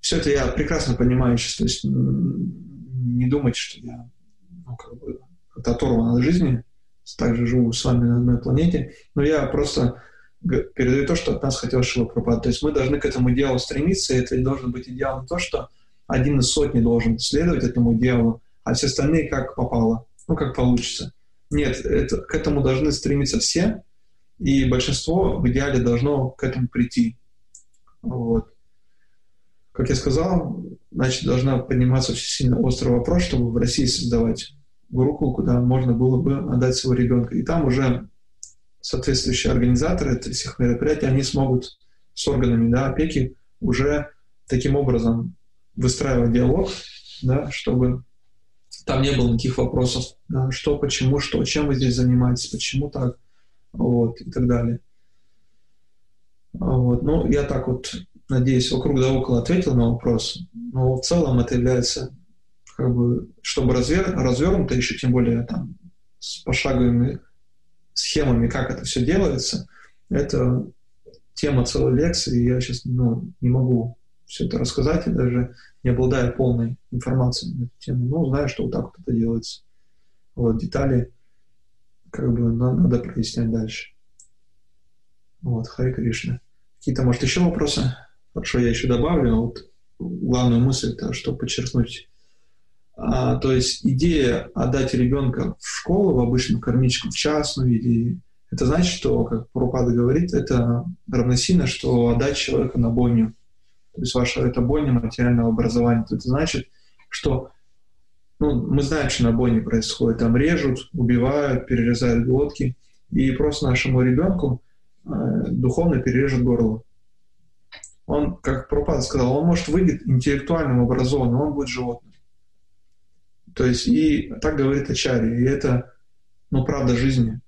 Все это я прекрасно понимаю сейчас, то есть не думайте, что я ну, как бы оторван от жизни, также живу с вами на одной планете, но я просто передаю то, что от нас хотел Шила. То есть мы должны к этому идеалу стремиться, и это должен быть идеал то, что один из сотни должен следовать этому идеалу, а все остальные как попало, ну, как получится. Нет, это, к этому должны стремиться все, и большинство в идеале должно к этому прийти. Вот. Как я сказал, значит, должна подниматься очень сильно острый вопрос, чтобы в России создавать гурукул, куда можно было бы отдать своего ребенка. И там уже соответствующие организаторы этих мероприятий, они смогут с органами да, опеки уже таким образом выстраивать диалог, да, чтобы там не было никаких вопросов, да, что, почему, что, чем вы здесь занимаетесь, почему так, вот, и так далее. Вот. Ну, я так вот, надеюсь, вокруг да около ответил на вопрос, но в целом это является, как бы, чтобы развер, развернуто, еще тем более там с пошаговыми схемами, как это все делается, это тема целой лекции, я сейчас ну, не могу все это рассказать, и даже не обладая полной информацией на эту тему, но знаю, что вот так вот это делается. Вот, детали как бы надо, надо прояснять дальше. Вот, Хари Кришна. Какие-то, может, еще вопросы? Хорошо, я еще добавлю. Вот главную мысль, это что подчеркнуть. А, то есть идея отдать ребенка в школу, в обычную кармическую, в частную, или это значит, что, как Прупада говорит, это равносильно, что отдать человека на бойню. То есть ваше это бойня материального образования. То это значит, что ну, мы знаем, что на бойне происходит. Там режут, убивают, перерезают глотки. И просто нашему ребенку э, духовно перережут горло. Он, как Пропад сказал, он может выйти интеллектуальным образованным, он будет животным. То есть, и так говорит Ачари, и это, ну, правда жизни.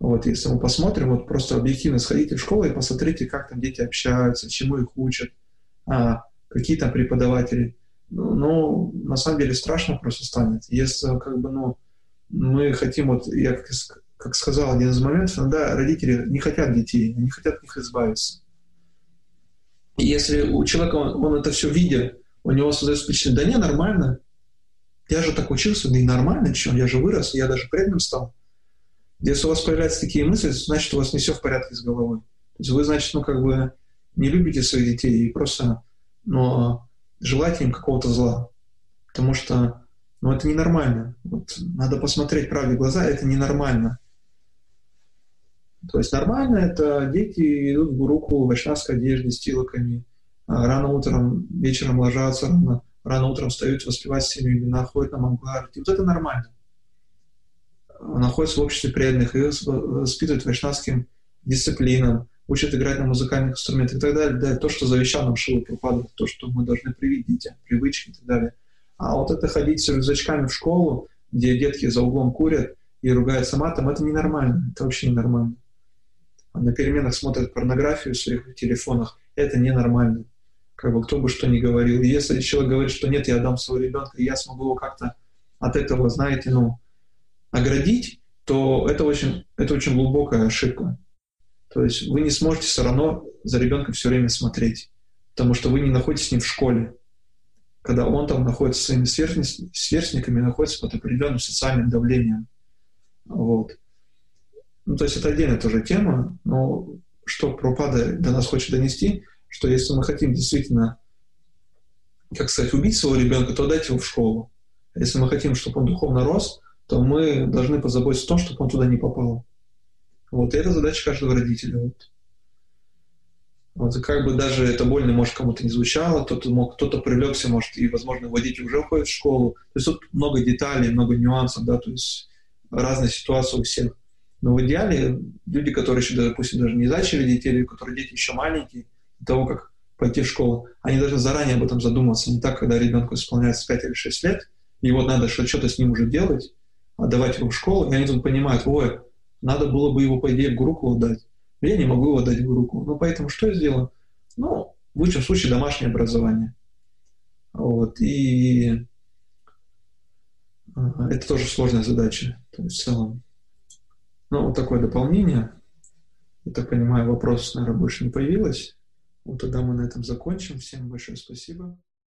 Вот, если мы посмотрим, вот просто объективно сходите в школу и посмотрите, как там дети общаются, чему их учат, а, какие там преподаватели. Ну, ну, на самом деле страшно просто станет. Если как бы, ну, мы хотим, вот я как, как сказал один из моментов, иногда родители не хотят детей, они хотят от них избавиться. И если у человека, он, он это все видит, у него создается впечатление, да не, нормально, я же так учился, да и нормально, что я же вырос, я даже преданным стал. Если у вас появляются такие мысли, значит, у вас не все в порядке с головой. есть вы, значит, ну, как бы не любите своих детей и просто, но желаете им какого-то зла. Потому что, ну, это ненормально. Вот, надо посмотреть правде в глаза, это ненормально. То есть нормально это дети идут в руку в вайшнавской одежде с тилоками, а рано утром, вечером ложатся, рано, рано утром встают воспевать семью имена, ходят на Мангарти. Вот это нормально. Находятся в обществе преданных и воспитывают вайшнавским дисциплинам, учат играть на музыкальных инструментах и так далее. Да, то, что завещал нам Шила Пропада, то, что мы должны привить детям, привычки и так далее. А вот это ходить с рюкзачками в школу, где детки за углом курят и ругаются матом, это ненормально. Это вообще ненормально. А на переменах смотрят порнографию в своих телефонах, это ненормально. Как бы кто бы что ни говорил. Если человек говорит, что нет, я отдам своего ребенка, и я смогу его как-то от этого, знаете, ну, оградить, то это очень, это очень глубокая ошибка. То есть вы не сможете все равно за ребенком все время смотреть, потому что вы не находитесь с ним в школе. Когда он там находится со своими сверстниками, находится под определенным социальным давлением. Вот. Ну, то есть это отдельная тоже тема, но что Пропада до нас хочет донести, что если мы хотим действительно, как сказать, убить своего ребенка, то дать его в школу. Если мы хотим, чтобы он духовно рос, то мы должны позаботиться о том, чтобы он туда не попал. Вот, и это задача каждого родителя. Вот. Вот, как бы даже это больно, может, кому-то не звучало, кто-то мог, кто-то привлекся, может, и, возможно, водитель уже уходит в школу. То есть тут много деталей, много нюансов, да, то есть разные ситуации у всех. Но в идеале люди, которые еще, допустим, даже не зачали детей, или у которых дети еще маленькие, того, как пойти в школу, они должны заранее об этом задуматься. Не так, когда ребенку исполняется 5 или 6 лет, и вот надо что-то с ним уже делать, отдавать его в школу, и они тут понимают, ой, надо было бы его, по идее, в руку отдать. Я не могу его отдать в руку. Ну, поэтому что я сделаю? Ну, в лучшем случае домашнее образование. Вот. И это тоже сложная задача. То есть в целом. Ну, вот такое дополнение. Я так понимаю, вопросов, наверное, больше не появилось. Вот тогда мы на этом закончим. Всем большое спасибо.